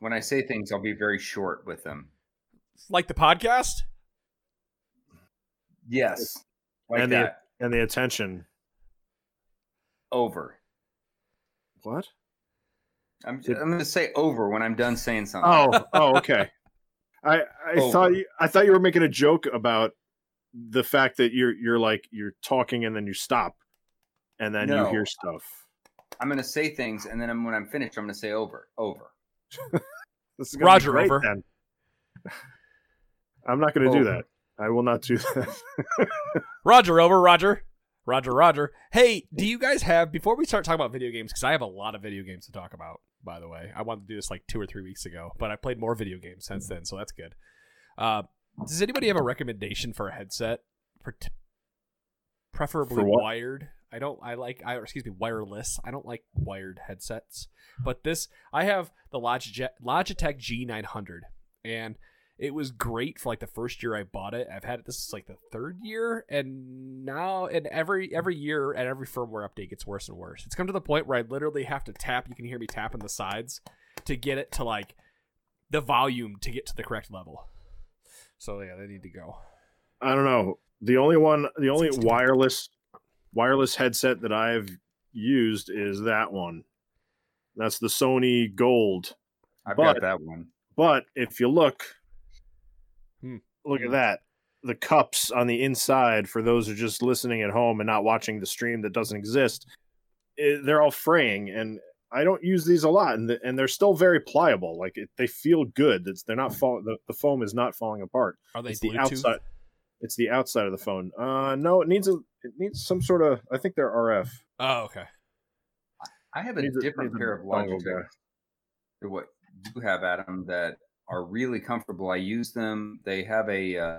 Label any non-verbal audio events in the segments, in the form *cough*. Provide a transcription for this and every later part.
when I say things, I'll be very short with them. Like the podcast? Yes, like and that. the and the attention. over. What? I'm, Did- I'm going to say over when I'm done saying something. Oh, oh, okay. *laughs* I I Over. thought you, I thought you were making a joke about the fact that you're you're like you're talking and then you stop, and then you hear stuff. I'm going to say things, and then I'm- when I'm finished, I'm going to say over, over. *laughs* This is be Roger, great over. then. I'm not going to do that. I will not do that. *laughs* Roger, over, Roger. Roger, Roger. Hey, do you guys have, before we start talking about video games, because I have a lot of video games to talk about, by the way. I wanted to do this like two or three weeks ago, but I played more video games since then, so that's good. Uh, does anybody have a recommendation for a headset? T- preferably For wired. I don't, I like, I, excuse me, wireless. I don't like wired headsets. But this, I have the Logitech, Logitech G900, and it was great for like the first year I bought it. I've had it this is like the third year, and now and every every year and every firmware update gets worse and worse. It's come to the point where I literally have to tap. You can hear me tapping the sides to get it to like the volume to get to the correct level. So yeah, they need to go. I don't know. The only one, the only wireless wireless headset that I've used is that one. That's the Sony Gold. I've But- got that one. But if you look, Hmm. look at that. The cups on the inside, for those who are just listening at home and not watching the stream that doesn't exist, eh, they're all fraying. And I don't use these a lot, and, the, and they're still very pliable. Like it, they feel good. It's, they're not fall. The, the foam is not falling apart. Are they It's the outside. It's the outside of the phone. Uh, no, it needs a. It needs some sort of. I think they're RF. Oh, okay. I have a Needs a- different a pair of dongle Logitech guy. to what you have, Adam, that are really comfortable. I use them. They have a uh,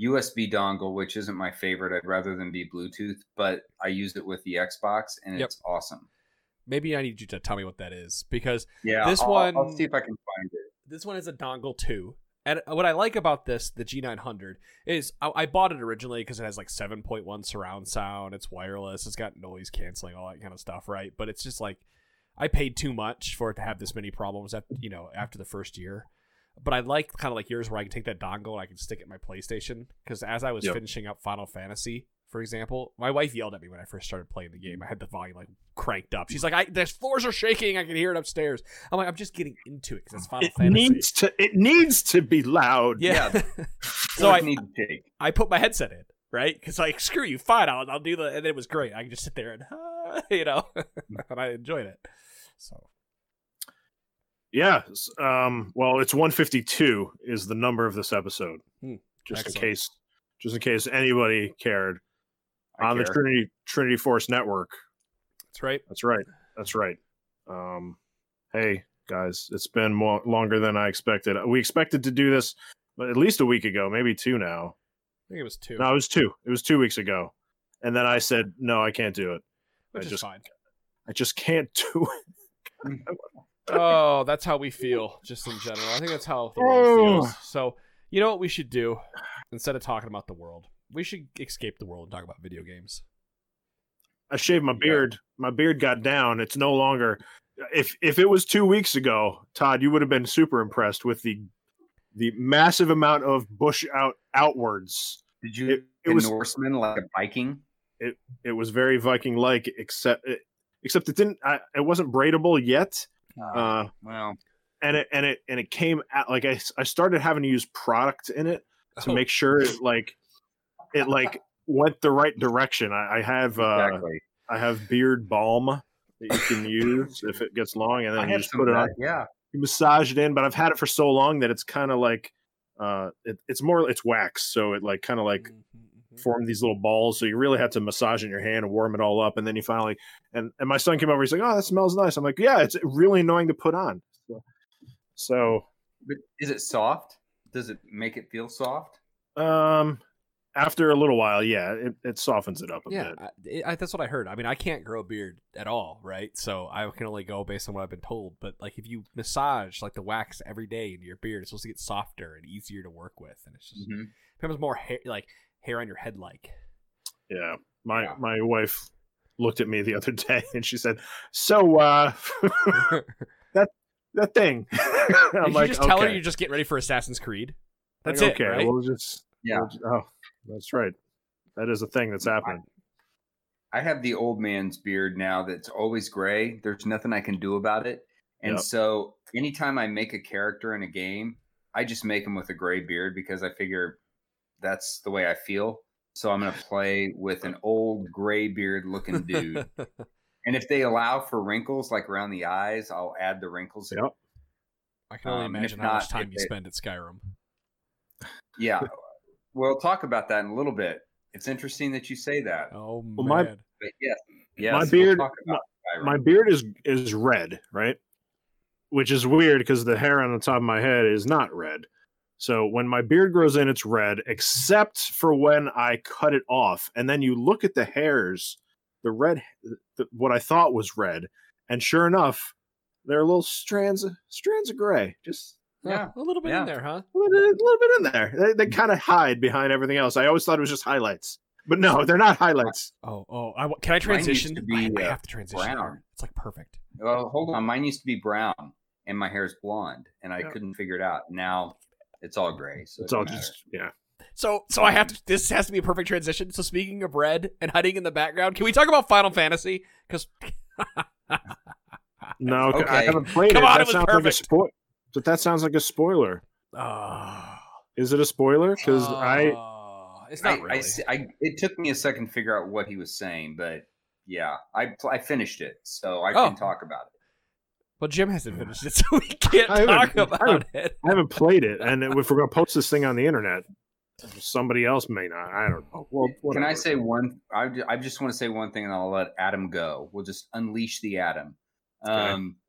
USB dongle, which isn't my favorite. I'd rather than be Bluetooth, but I used it with the Xbox, and Yep. it's awesome. Maybe I need you to tell me what that is because Yeah, This I'll, one- I'll see if I can find it. this one is a dongle too. And what I like about this, the G900, is I, I bought it originally because it has like 7.1 surround sound. It's wireless. It's got noise canceling, all that kind of stuff, right? But it's just like I paid too much for it to have this many problems. At you know, after the first year. But I like kind of like yours, where I can take that dongle and I can stick it in my PlayStation. Because as I was Yep. finishing up Final Fantasy, for example, my wife yelled at me when I first started playing the game. I had the volume like cranked up. She's like, "I the floors are shaking. I can hear it upstairs." I'm like, "I'm just getting into it because it's Final It Fantasy." needs to. It needs to be loud. Yeah. *laughs* So so I I, need to take. I put my headset in, right? Because like, screw you, fine, I'll, I'll do the, and it was great. I can just sit there and, uh, *laughs* you know, *laughs* and I enjoyed it. So Yeah. Um, well, it's 152 is the number of this episode. Hmm, Just excellent. in case, just in case anybody cared I on the. Trinity Trinity Force Network. that's right. That's right. That's right. Um, hey guys, it's been more, longer than I expected. We expected to do this at least a week ago, maybe two now. I think it was two, No, it was two. It was two weeks ago, and then I said, "No, I can't do it. which I is just- fine. I just can't do it." Oh, that's how we feel, just in general. I think that's how the Oh. world feels. So, you know what we should do? Instead of talking about the world, we should escape the world and talk about video games. I shaved my Yeah. beard. My beard got down. It's no longer. If if it was two weeks ago, Todd, you would have been super impressed with the the massive amount of bush out outwards. Did you? It- it was- Norseman like a Viking. It it was very Viking like, except it, except it didn't. I, it wasn't braidable yet. Ah, Uh, well, and it and it and it came out like I, I started having to use product in it to Oh. make sure it like it like went the right direction. I, I have uh, exactly. I have beard balm that you can use if it gets long, and I then you just put it on. Yeah. You massage it in, but I've had it for so long that it's kind of like uh, it, it's more it's wax, so it like kind of like Mhm, mhm. formed these little balls. So you really have to massage in your hand and warm it all up, and then you finally and and my son came over. He's like, "Oh, that smells nice." I'm like, "Yeah, it's really annoying to put on." So, so But is it soft? Does it make it feel soft? um, after a little while, yeah, it, it softens it up a Yeah, bit. I, I, that's what I heard. I mean, I can't grow a beard at all, right? So I can only go based on what I've been told. But like, if you massage like the wax every day into your beard, it's supposed to get softer and easier to work with, and it's just hmm becomes more hair, like hair on your head, like. Yeah, my Yeah. my wife looked at me the other *laughs* day and she said, "So, uh, *laughs* *laughs* that that thing. I'm Did like, you just tell her you're just getting ready for Assassin's Creed? That's Like, it, okay, right? we'll just Yeah. we'll ju- oh, that's right. That is a thing that's happening. I have the old man's beard now that's always gray. There's nothing I can do about it. And Yep. so anytime I make a character in a game, I just make them with a gray beard because I figure that's the way I feel. So I'm going to play with an old gray beard looking dude. *laughs* and if they allow for wrinkles like around the eyes, I'll add the wrinkles. Yep. I can only Um, imagine how much time you they- spend at Skyrim. Yeah. *laughs* We'll talk about that in a little bit. It's interesting that you say that. Oh Well, my- man. But yes, yes My we'll beard- talk about Skyrim. My beard is is red, right? Which is weird because the hair on the top of my head is not red. So when my beard grows in, it's red, except for when I cut it off. And then you look at the hairs, the red, the, what I thought was red, and sure enough, there are little strands, of, strands of gray, just Yeah. a little bit Yeah. in there, huh? a little, a little bit in there. They, they kind of hide behind everything else. I always thought it was just highlights, but no, they're not highlights. Oh, oh, I, wa- can I transition? to be, I, I uh, have to transition. brown. It's like perfect. Well, hold on. Mine used to be brown, and my hair is blonde, and I Yeah. couldn't figure it out. Now it's all gray. So It's it all doesn't just yeah. So, so I have to. This has to be a perfect transition. So, speaking of red and hiding in the background, can we talk about Final Fantasy? Because No, *laughs* I haven't played Come it. on, that it was sounds like a perfect. Spoil. But that sounds like a spoiler. oh, Is it a spoiler? Because I oh, it's not I, really. I I- it took me a second to figure out what he was saying, but yeah, I I finished it, so I Oh. can talk about it. well, Jim hasn't finished it, *laughs* so we can't I haven't- talk about haven't- it. I haven't played it, and if we're gonna post this thing on the internet, somebody else may not. I don't know. Well, Can I say one? I, I just want to say one thing, and I'll let Adam go. We'll just unleash the Adam. Um, I-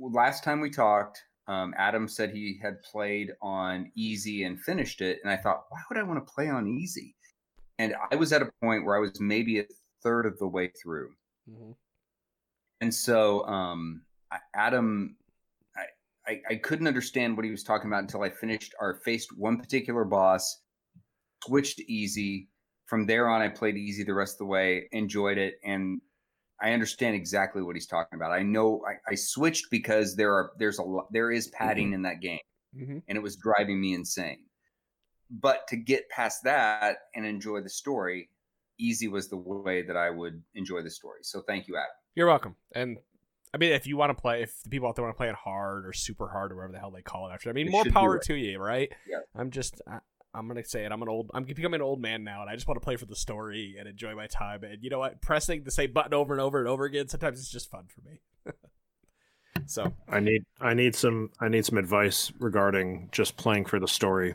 last time we talked, um, Adam said he had played on easy and finished it, and I thought, why would I want to play on easy? And I was at a point where I was maybe a third of the way through, Mhm. and so um, Adam. I, I, I couldn't understand what he was talking about until I finished or faced one particular boss, switched to easy. From there on, I played easy the rest of the way, enjoyed it, and I understand exactly what he's talking about. I know I, I switched because there are there's a lot there is padding in that game, Mhm. and it was driving me insane. But to get past that and enjoy the story, easy was the way that I would enjoy the story. So thank you, Adam. You're welcome. And I mean, if you want to play, if the people out there want to play it hard or super hard or whatever the hell they call it after, I mean, They more power to you, right? Yeah. I'm just, I, I'm gonna say it. I'm an old, I'm becoming an old man now, and I just want to play for the story and enjoy my time. And you know what? Pressing the same button over and over and over again sometimes it's just fun for me. *laughs* so, I need I need some I need some advice regarding just playing for the story.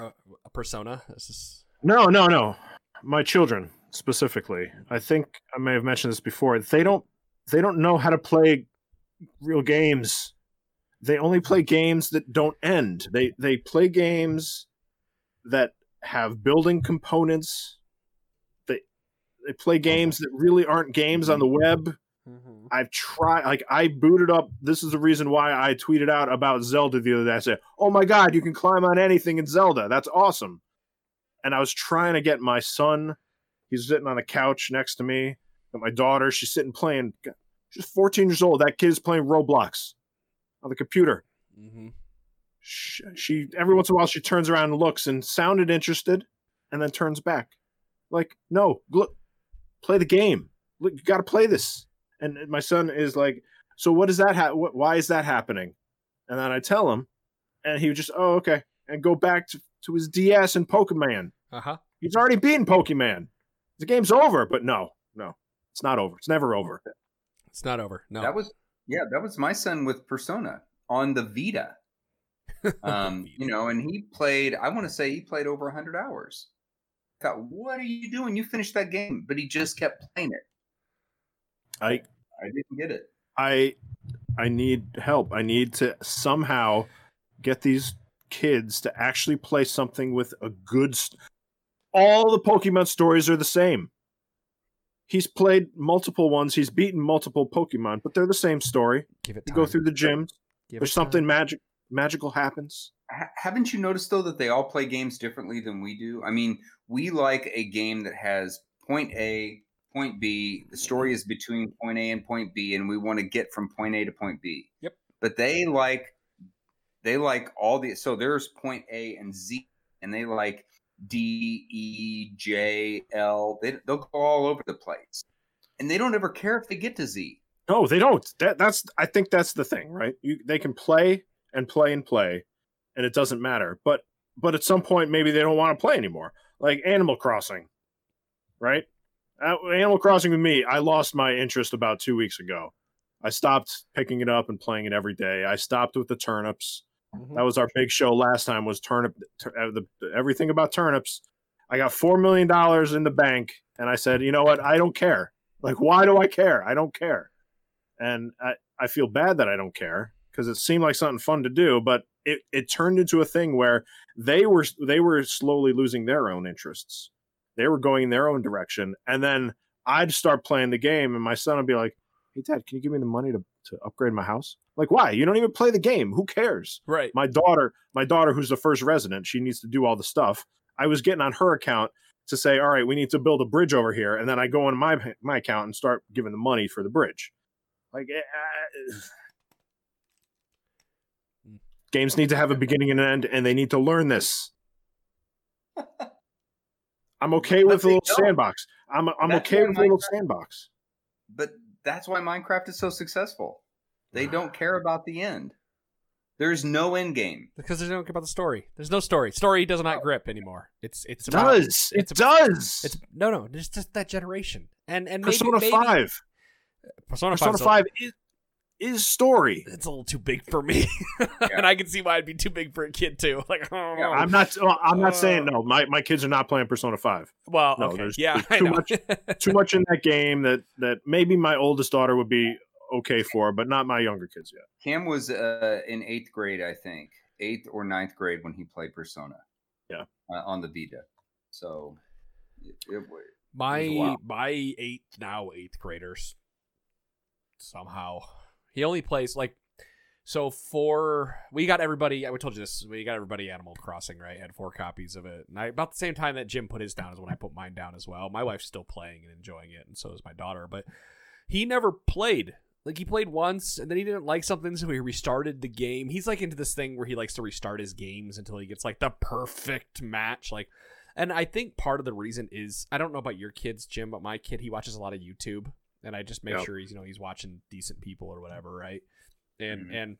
uh, a persona. This is No, no, no. My children specifically. I think I may have mentioned this before. They don't they don't know how to play real games. They only play games that don't end. They they play games that have building components. They they play games that really aren't games on the web. I've tried like I booted up this is the reason why I tweeted out about Zelda the other day. I said, Oh my god, you can climb on anything in Zelda. That's awesome. And I was trying to get my son, he's sitting on the couch next to me, and my daughter, she's sitting playing she's 14 years old. That kid's playing Roblox on the computer. Mm-hmm. She, she every once in a while she turns around and looks and sounded interested and then turns back. Like, no, look, play the game. Look, you got to play this. And my son is like, so what does that ha- what, why is that happening? And then I tell him, and he would just, oh, okay, and go back to, to his DS and Pokemon. Uh huh. He's already beaten Pokemon. The game's over, but no, no, it's not over. It's never over. It's not over. No. That was yeah, that was my son with Persona on the Vita. *laughs* Um, you know, and he played. I want to say he played over hundred hours. I thought, what are you doing? You finished that game, but he just kept playing it. I I didn't get it. I I need help. I need to somehow get these kids to actually play something with a good st- all the Pokemon stories are the same. He's played multiple ones, he's beaten multiple Pokemon, but they're the same story. Give it You go through the gyms, Give there's something magic magical happens. Ha- haven't you noticed though that they all play games differently than we do? I mean, we like a game that has point A, point B. The story is between point A and point B, and we want to get from point A to point B. Yep. but they like they like all the so there's point A and Z, and they like D, E, J, L. They they'll go all over the place, and they don't ever care if they get to Z. No, they don't. That that's I think that's the thing, right? You they can play and play and play, and it doesn't matter. But but at some point, maybe they don't want to play anymore. Like Animal Crossing, right? Uh, Animal Crossing with me, I lost my interest about two weeks ago. I stopped picking it up and playing it every day. I stopped with the turnips. Mm-hmm. That was our big show last time. Was turnip uh, the, everything about turnips. I got four million dollars in the bank, and I said, you know what? I don't care. Like, why do I care? I don't care. And I, I feel bad that I don't care because it seemed like something fun to do, but it, it turned into a thing where they were they were slowly losing their own interests. They were going in their own direction, and then I'd start playing the game, and my son would be like, "Hey, Dad, can you give me the money to to upgrade my house?" Like, why? You don't even play the game. Who cares? Right. My daughter, my daughter, who's the first resident, she needs to do all the stuff. I was getting on her account to say, "All right, we need to build a bridge over here," and then I go on my my account and start giving the money for the bridge. Like, uh, games need to have a beginning and an end, and they need to learn this. I'm *laughs* okay with a little don't. sandbox. I'm I'm that's okay with a little sandbox. But that's why Minecraft is so successful. They don't care about the end. There's no end game because they don't care about the story. There's no story. Story does not grip anymore. It's it's it about, does it's it does. It's no no. It's just that generation and and Persona maybe, Five. Persona, Persona Five is, is story. It's a little too big for me, *laughs* yeah. and I can see why it'd be too big for a kid too. *laughs* Like, oh, yeah, I'm not. I'm not uh, saying no. My my kids are not playing Persona Five. Well, no, okay. there's, yeah, there's too much *laughs* too much in that game that that maybe my oldest daughter would be okay for, but not my younger kids yet. Cam was uh, in eighth grade, I think, eighth or ninth grade when he played Persona. Yeah, uh, on the Vita. So it, it, my my eighth now eighth graders somehow. He only plays like so for we got everybody. I told you this. We got everybody Animal Crossing right. Had four copies of it, and I about the same time that Jim put his down is when I put mine down as well. My wife's still playing and enjoying it, and so is my daughter. But he never played. Like he played once, and then he didn't like something, so he restarted the game. He's like into this thing where he likes to restart his games until he gets like the perfect match. Like, and I think part of the reason is I don't know about your kids, Jim, but my kid he watches a lot of YouTube and I just make yep. sure he's you know he's watching decent people or whatever, right? And mm-hmm. and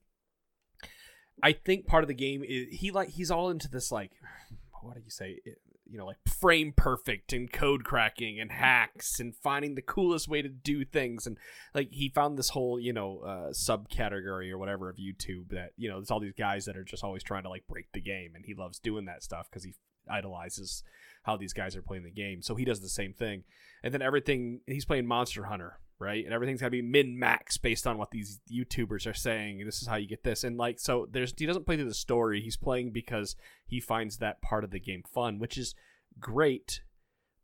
I think part of the game is he like he's all into this like *sighs* what do you say you know like frame perfect and code cracking and hacks and finding the coolest way to do things and like he found this whole you know uh, subcategory or whatever of YouTube that you know there's all these guys that are just always trying to like break the game and he loves doing that stuff because he idolizes how these guys are playing the game. So he does the same thing. And then everything he's playing Monster Hunter, right? And everything's gotta be min max based on what these YouTubers are saying. This is how you get this. And like so there's he doesn't play through the story. He's playing because he finds that part of the game fun, which is great.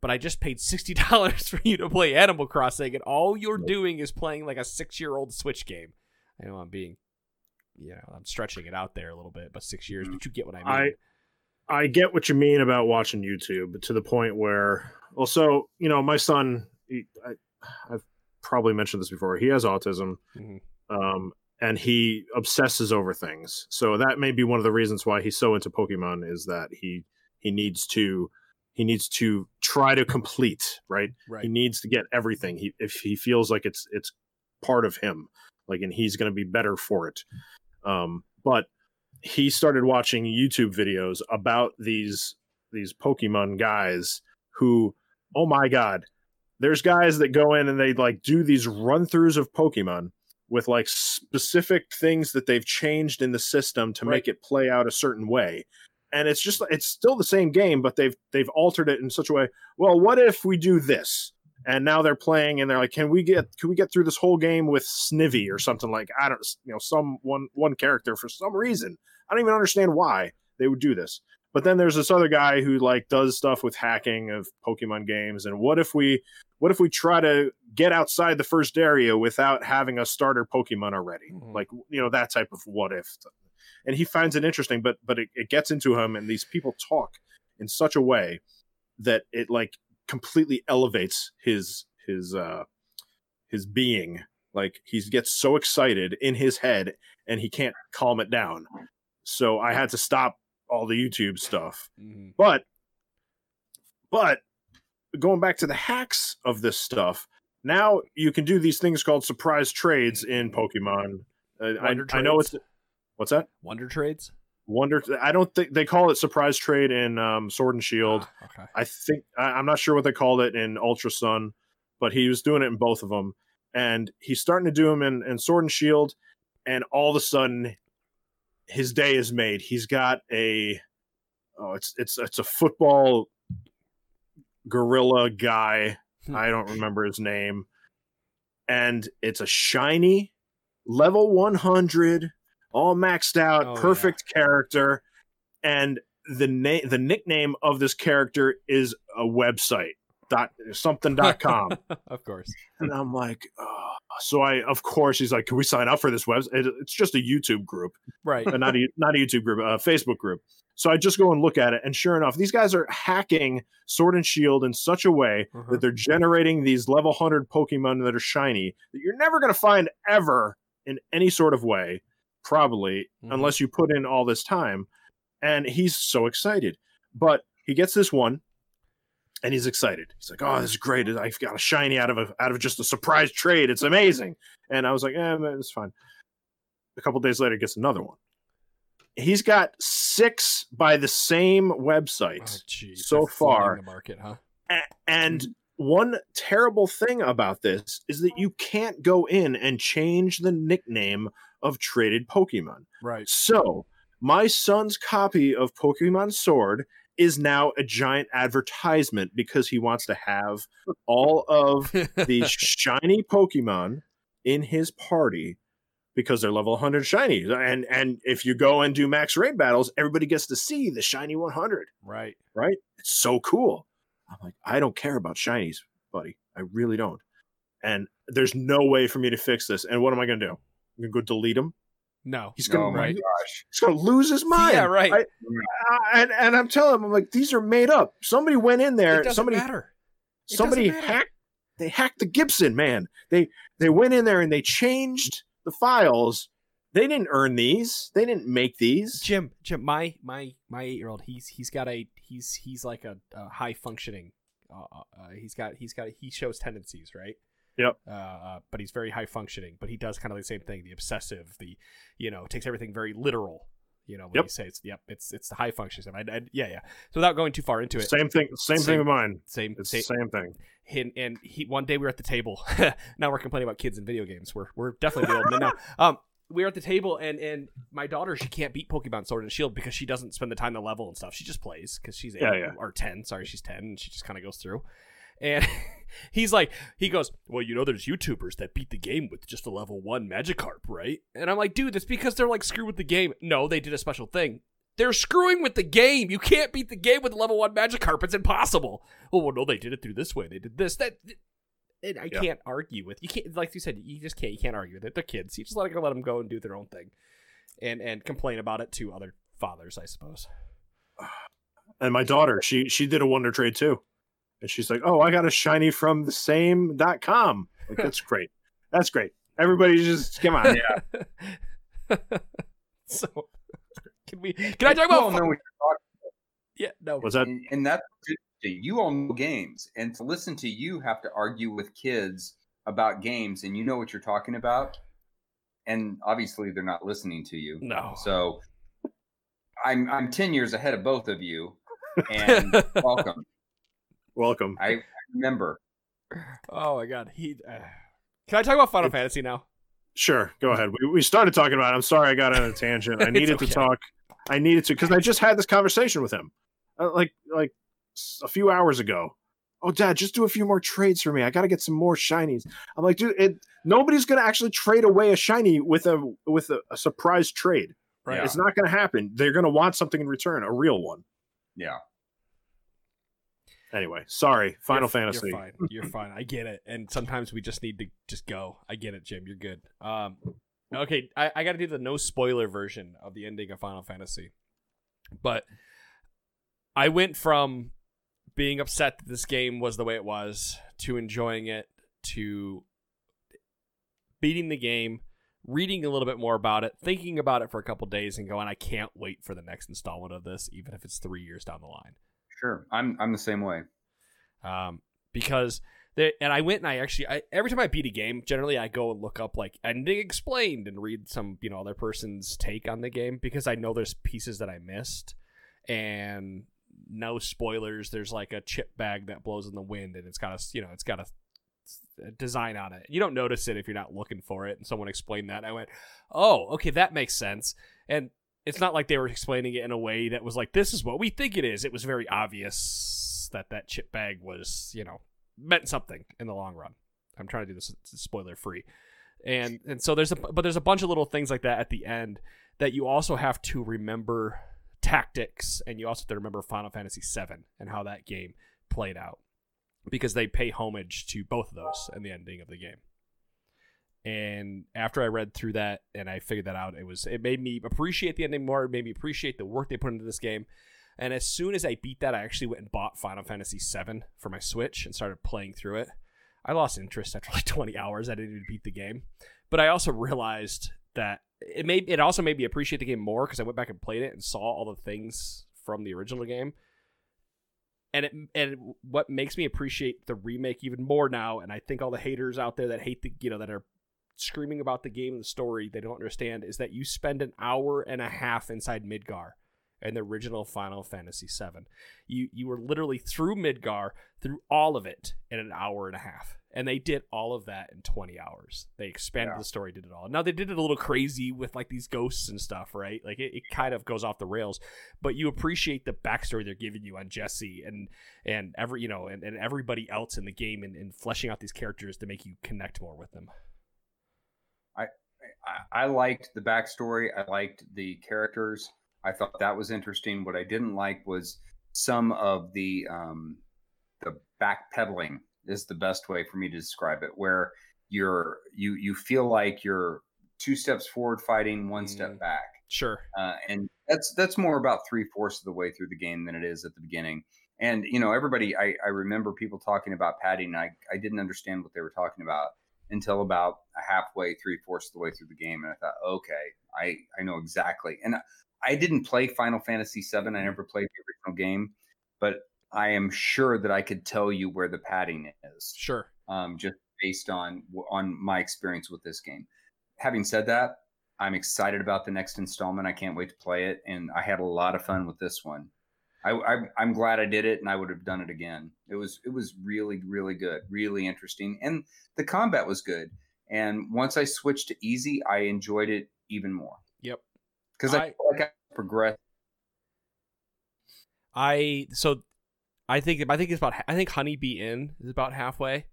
But I just paid sixty *laughs* dollars for you to play Animal Crossing, and all you're doing is playing like a six year old Switch game. I know I'm being you know, I'm stretching it out there a little bit, but six years, mm-hmm. but you get what I mean. I I get what you mean about watching YouTube to the point where, well, so you know, my son, he, I, have probably mentioned this before. He has autism, mm-hmm. um, and he obsesses over things. So that may be one of the reasons why he's so into Pokemon is that he he needs to he needs to try to complete right. Right. He needs to get everything. He if he feels like it's it's part of him, like, and he's going to be better for it. Um, but he started watching YouTube videos about these these Pokemon guys who, oh my god, there's guys that go in and they like do these run throughs of Pokemon with like specific things that they've changed in the system to right. make it play out a certain way. And it's just it's still the same game, but they've they've altered it in such a way. Well, what if we do this? and now they're playing and they're like can we get can we get through this whole game with snivy or something like i don't you know some one one character for some reason i don't even understand why they would do this but then there's this other guy who like does stuff with hacking of pokemon games and what if we what if we try to get outside the first area without having a starter pokemon already mm-hmm. like you know that type of what if and he finds it interesting but but it, it gets into him and these people talk in such a way that it like completely elevates his his uh his being Like he gets so excited in his head and he can't calm it down. So I had to stop all the YouTube stuff. Mhm. But but going back to the hacks of this stuff, now you can do these things called surprise trades in Pokemon. Uh, I, I know it's what's that? Wonder trades. Wonder. I don't think they call it surprise trade in um, Sword and Shield. Ah, okay. I think I, I'm not sure what they called it in Ultra Sun, but he was doing it in both of them, and he's starting to do them in, in Sword and Shield, and all of a sudden, his day is made. He's got a oh, it's it's it's a football gorilla guy. Hmm. I don't remember his name, and it's a shiny level 100, all maxed out, Oh, yeah. perfect character, and the name the nickname of this character is a website dot something dot com *laughs* of course. and i'm like oh. so i of course he's like can we sign up for this website It- it's just a youtube group Right. uh, not a not a youtube group a facebook group so i just go and look at it and sure enough these guys are hacking sword and shield in such a way Uh-huh. that they're generating these level 100 pokemon that are shiny that you're never going to find ever in any sort of way probably Mhm. unless you put in all this time and he's so excited but he gets this one and he's excited he's like oh this is great i've got a shiny out of a out of just a surprise trade it's amazing and i was like eh, man, it's fine a couple days later he gets another one he's got six by the same Oh, website geez. so far- the market, huh? And one terrible thing about this is that you can't go in and change the nickname of traded Pokemon. Right. So, my son's copy of Pokemon Sword is now a giant advertisement because he wants to have all of the *laughs* shiny Pokemon in his party because they're level 100 shiny. And and if you go and do max raid battles, everybody gets to see the shiny 100 right. right? It's so cool. I'm like, I don't care about shinies, buddy. I really don't. And there's no way for me to fix this. And what am I going to do? I'm going to go delete him. No. He's going oh to my right. gosh. he's going to lose his mind. Yeah, right. I- I- and and I'm telling him, I'm like, these are made up. Somebody went in there. it doesn't somebody matter. It somebody doesn't matter. hacked. They hacked the Gibson man. They they went in there and they changed the files. They didn't earn these. They didn't make these. Jim, Jim, my my my eight year old, he's he's got a he's he's like a, a high functioning. Uh, uh, he's got he's got he shows tendencies, right? Yep. Uh, uh, but he's very high functioning. But he does kind of the same thing: the obsessive, the you know, takes everything very literal. You know, when Yep. you say it's yep, it's it's the high functioning. stuff. I, I, yeah, yeah. So without going too far into it, Same thing. Same, Same- thing with mine. same It's same, same thing. and, and he one day we were at the table. *laughs* now we're complaining about kids and video games. We're we're definitely old men now. *laughs* Um, we were at the table and and my daughter she can't beat Pokemon Sword and Shield because she doesn't spend the time to level and stuff. She just plays because she's eight Yeah, yeah. or ten. Sorry, she's ten and she just kind of goes through. And *laughs* he's like, he goes, well, you know, there's YouTubers that beat the game with just a level one Magikarp, right? And I'm like, dude, that's because they're like screw with the game. No, they did a special thing. They're screwing with the game. You can't beat the game with a level one Magikarp. It's impossible. Oh well, no, they did it through this way. They did this. That. And I Yeah. can't argue with you. Can't like you said. You just can't. You can't argue with it. They're kids. You just let let them go and do their own thing, and and complain about it to other fathers, I suppose. and my daughter she she did a wonder trade too and she's like oh i got a shiny from the same dot com like *laughs* that's great that's great everybody just come on Yeah. *laughs* so can we? Can I talk about? know what you're yeah. No. was that And, and that's. You all know games, and to listen to you have to argue with kids about games, and you know what you're talking about. And obviously, they're not listening to you. No. So, I'm I'm ten years ahead of both of you, *laughs* and welcome. Welcome I remember. oh my god. He. Uh... Can I talk about Final Fantasy now? sure go ahead we, we started talking about it. i'm sorry i got on a tangent i *laughs* needed okay. to talk i needed to because i just had this conversation with him uh, like like a few hours ago oh dad just do a few more trades for me i gotta get some more shinies i'm like dude it, nobody's gonna actually trade away a shiny with a with a, a surprise trade Right. Yeah. it's not gonna happen they're gonna want something in return a real one Yeah. Anyway, sorry. Final You're- Fantasy. You're fine. You're fine. I get it. And sometimes we just need to just go. I get it, Jim. You're good. Um, okay, I, I got to do the no spoiler version of the ending of Final Fantasy. But I went from being upset that this game was the way it was to enjoying it to beating the game, reading a little bit more about it, thinking about it for a couple days, and going, I can't wait for the next installment of this, even if it's three years down the line. Sure, I'm I'm the same way. Um, because they, and I went and I actually I, every time I beat a game, generally I go and look up like ending explained and read some you know other person's take on the game because I know there's pieces that I missed and no spoilers. There's like a chip bag that blows in the wind and it's got a you know it's got a design on it. You don't notice it if you're not looking for it. And someone explained that. I went, oh, okay, that makes sense. And it's not like they were explaining it in a way that was like, this is what we think it is. It was very obvious that that chip bag was, you know, meant something in the long run. I'm trying to do this spoiler free. And and so there's a but there's a bunch of little things like that at the end that you also have to remember tactics and you also have to remember Final Fantasy VII and how that game played out because they pay homage to both of those in the ending of the game. And after I read through that and I figured that out, it was it made me appreciate the ending more. It made me appreciate the work they put into this game. And as soon as I beat that, I actually went and bought Final Fantasy VII for my Switch and started playing through it. I lost interest after *laughs* like 20 hours. I didn't even beat the game, but I also realized that it made it also made me appreciate the game more because I went back and played it and saw all the things from the original game. And it and what makes me appreciate the remake even more now, and I think all the haters out there that hate the you know that are screaming about the game and the story they don't understand is that you spend an hour and a half inside Midgar in the original Final Fantasy VII. You you were literally through Midgar, through all of it in an hour and a half. And they did all of that in 20 hours. They expanded yeah. the story, did it all. Now they did it a little crazy with like these ghosts and stuff, right? Like it, it kind of goes off the rails, but you appreciate the backstory they're giving you on Jessie and and every you know and, and everybody else in the game and, and fleshing out these characters to make you connect more with them. I I liked the backstory. I liked the characters. I thought that was interesting. What I didn't like was some of the um, the backpedaling is the best way for me to describe it, where you're you you feel like you're two steps forward fighting, one mm, step back. Sure. Uh, and that's that's more about three fourths of the way through the game than it is at the beginning. And you know, everybody, I, I remember people talking about padding. I I didn't understand what they were talking about until about halfway, three fourths of the way through the game, and I thought, okay, I I know exactly. And I didn't play Final Fantasy VII. I never played the original game, but I am sure that I could tell you where the padding is. Sure. Um, just based on on my experience with this game. Having said that, I'm excited about the next installment. I can't wait to play it, and I had a lot of fun with this one. I, I am glad I did it, and I would have done it again. It was it was really really good, really interesting, and the combat was good. And once I switched to easy, I enjoyed it even more. Yep because I, I like I progressed. I so I think I think it's about I think Honeybee Inn is about halfway.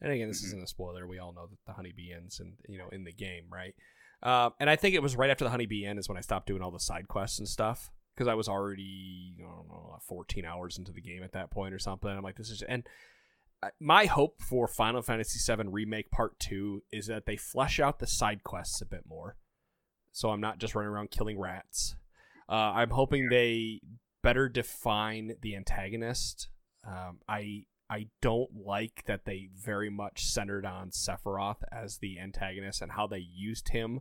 And again, this mm-hmm. isn't a spoiler. We all know that the Honeybee Inn's in you know in the game, right? Uh, and I think it was right after the Honeybee Inn is when I stopped doing all the side quests and stuff because I was already I don't know 14 hours into the game at that point or something. I'm like, this is and my hope for Final Fantasy VII Remake Part Two is that they flesh out the side quests a bit more so I'm not just running around killing rats. Uh, I'm hoping they better define the antagonist. Um, I I don't like that they very much centered on Sephiroth as the antagonist and how they used him,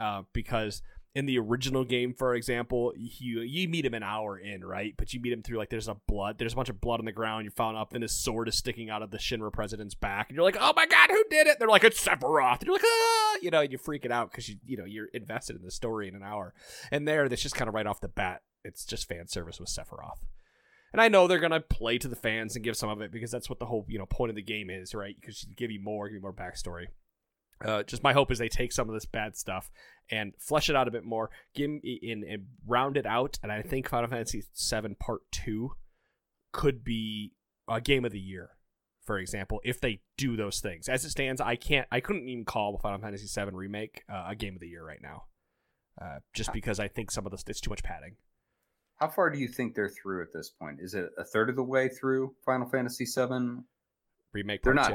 uh, because in the original game, for example, you you meet him an hour in, right? But you meet him through like there's a blood, there's a bunch of blood on the ground. You're found up, and his sword is sticking out of the Shinra president's back, and you're like, oh my god, who did it? They're like, it's Sephiroth. And you're like, ah, you know, and you're freaking out because you you know you're invested in the story in an hour, and there, that's just kind of right off the bat, it's just fan service with Sephiroth. And I know they're gonna play to the fans and give some of it because that's what the whole you know point of the game is, right? Because you give you more, give you more backstory. Uh, just my hope is they take some of this bad stuff and flesh it out a bit more, give in and round it out. And I think Final Fantasy VII Part Two could be a game of the year, for example, if they do those things. As it stands, I can't, I couldn't even call Final Fantasy VII Remake uh, a game of the year right now, uh, just because I think some of this it's too much padding. How far do you think they're through at this point? Is it a third of the way through Final Fantasy VII remake? They're not.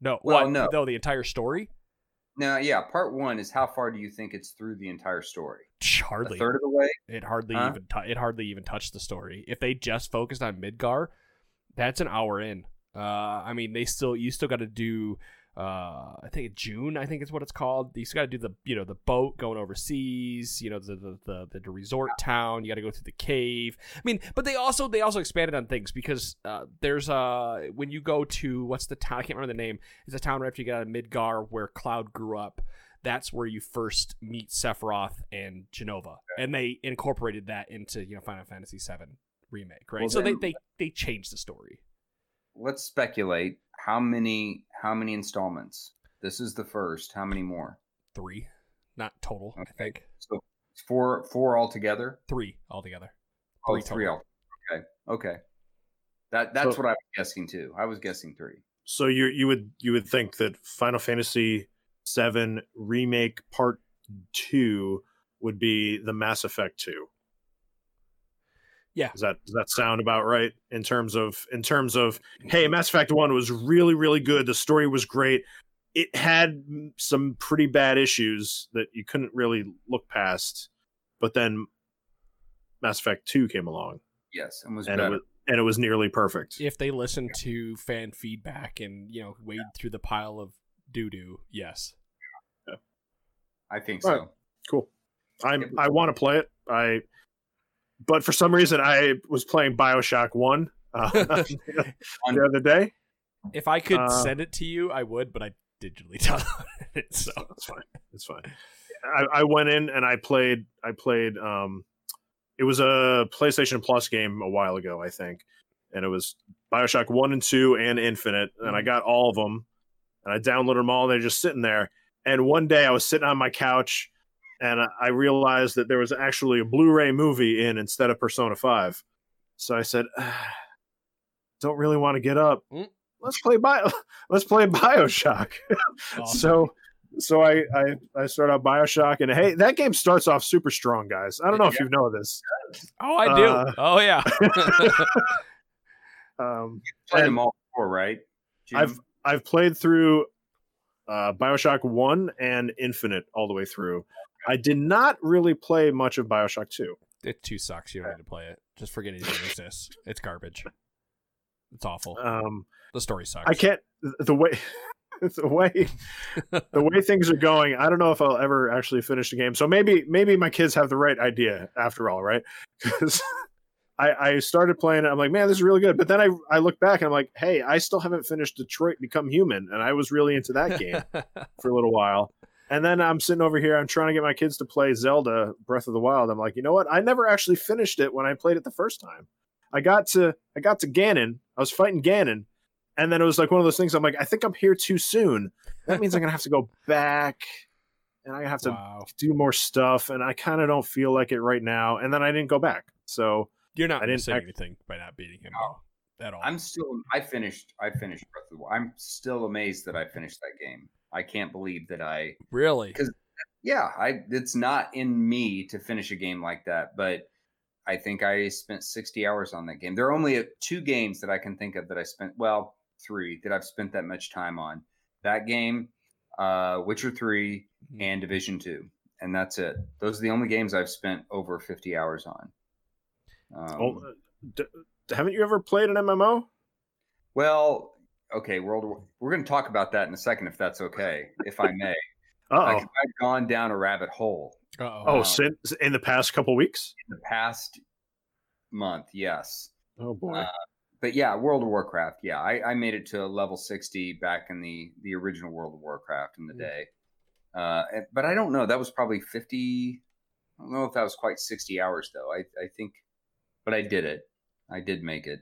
No, well, what? no, no, the entire story. No, yeah, part one is how far do you think it's through the entire story? Hardly a third of the way. It hardly huh? even t- it hardly even touched the story. If they just focused on Midgar, that's an hour in. Uh, I mean, they still you still got to do uh I think Junon I think is what it's called. You got to do the you know the boat going overseas, you know the the the, the resort town. You got to go through the cave. I mean, but they also they also expanded on things because uh there's uh when you go to what's the town I can't remember the name. It's a town right after you get out of Midgar where Cloud grew up. That's where you first meet Sephiroth and Jenova, and they incorporated that into you know Final Fantasy VII remake, right? Well, so they they they changed the story. Let's speculate how many how many installments. This is the first. How many more? Three, not total. I think So four four altogether. three altogether. Oh, Three three total. al- Okay. Okay. That that's So- what I was guessing too. I was guessing three. So you you would you would think that Final Fantasy VII remake Part Two would be the Mass Effect Two. Yeah. Does that does that sound about right in terms of in terms of hey, Mass Effect One was really really good. The story was great. It had some pretty bad issues that you couldn't really look past, but then Mass Effect Two came along Yes, and was and it better. was and it was nearly perfect. If they listen to fan feedback and you know wade through the pile of doo doo, yes. I think Right. so. Cool. I It was- I want to play it. I, but for some reason I was playing Bioshock One uh, *laughs* *laughs* the other day. If I could Uh, send it to you, I would, but I digitally *laughs* downloaded it. So It's fine. It's fine. I, I went in and I played. I played. Um, it was a PlayStation Plus game a while ago, I think, and it was Bioshock One and Two and Infinite, and I got all of them, and I downloaded them all. And They're just sitting there. And one day I was sitting on my couch, and I- I realized that there was actually a Blu-ray movie in instead of Persona Five. So I said, "Ah, "Don't really want to get up. Mm. Let's play Bio. *laughs* Let's play Bioshock." *laughs* awesome. So so I, I I start out Bioshock and hey, that game starts off super strong, guys. I don't know if you know this. oh, I do. uh, oh yeah. *laughs* Um, Played them all before, right? Jim? I've I've played through uh, Bioshock One and Infinite all the way through. I did not really play much of Bioshock Two. it too sucks. You don't need to play it. Just forget it even exists. It's garbage. It's awful. Um, the story sucks. I can't the way *laughs* the way *laughs* the way things are going. I don't know if I'll ever actually finish the game. So maybe maybe my kids have the right idea after all, right? *laughs* Because I, I started playing it. I'm like, man, this is really good. But then I I look back and I'm like, hey, I still haven't finished Detroit Become Human, and I was really into that game for a little while. And then I'm sitting over here. I'm trying to get my kids to play Zelda Breath of the Wild. I'm like, you know what? I never actually finished it when I played it the first time. I got to I got to Ganon. I was fighting Ganon, and then it was like one of those things. I'm like, I think I'm here too soon. That means I'm gonna have to go back, and I have to wow. do more stuff. And I kind of don't feel like it right now. And then I didn't go back. So You're not I didn't say act- anything by not beating him No. at all. I'm still. I finished. I finished Breath of the Wild. I'm still amazed that I finished that game. I can't believe that I. really because Yeah, I. It's not in me to finish a game like that, but I think I spent 60 hours on that game. There are only two games that I can think of that I spent. Well, three that I've spent that much time on. That game, uh, Witcher Three, Mhm. and Division Two, and that's it. Those are the only games I've spent over 50 hours on. Um, oh, d- haven't you ever played an MMO? Well, okay, World War. We're going to talk about that in a second, if that's okay, if I may. Uh oh. I've gone down a rabbit hole Uh-oh. Oh, wow. since in the past couple weeks. in the past month, yes. Oh boy. Uh, But yeah, World of Warcraft. Yeah, I, I made it to level sixty back in the the original World of Warcraft in the Mm. day. Uh, and- but I don't know. That was probably fifty. I don't know if that was quite sixty hours though. I I think, but I did it. I did make it.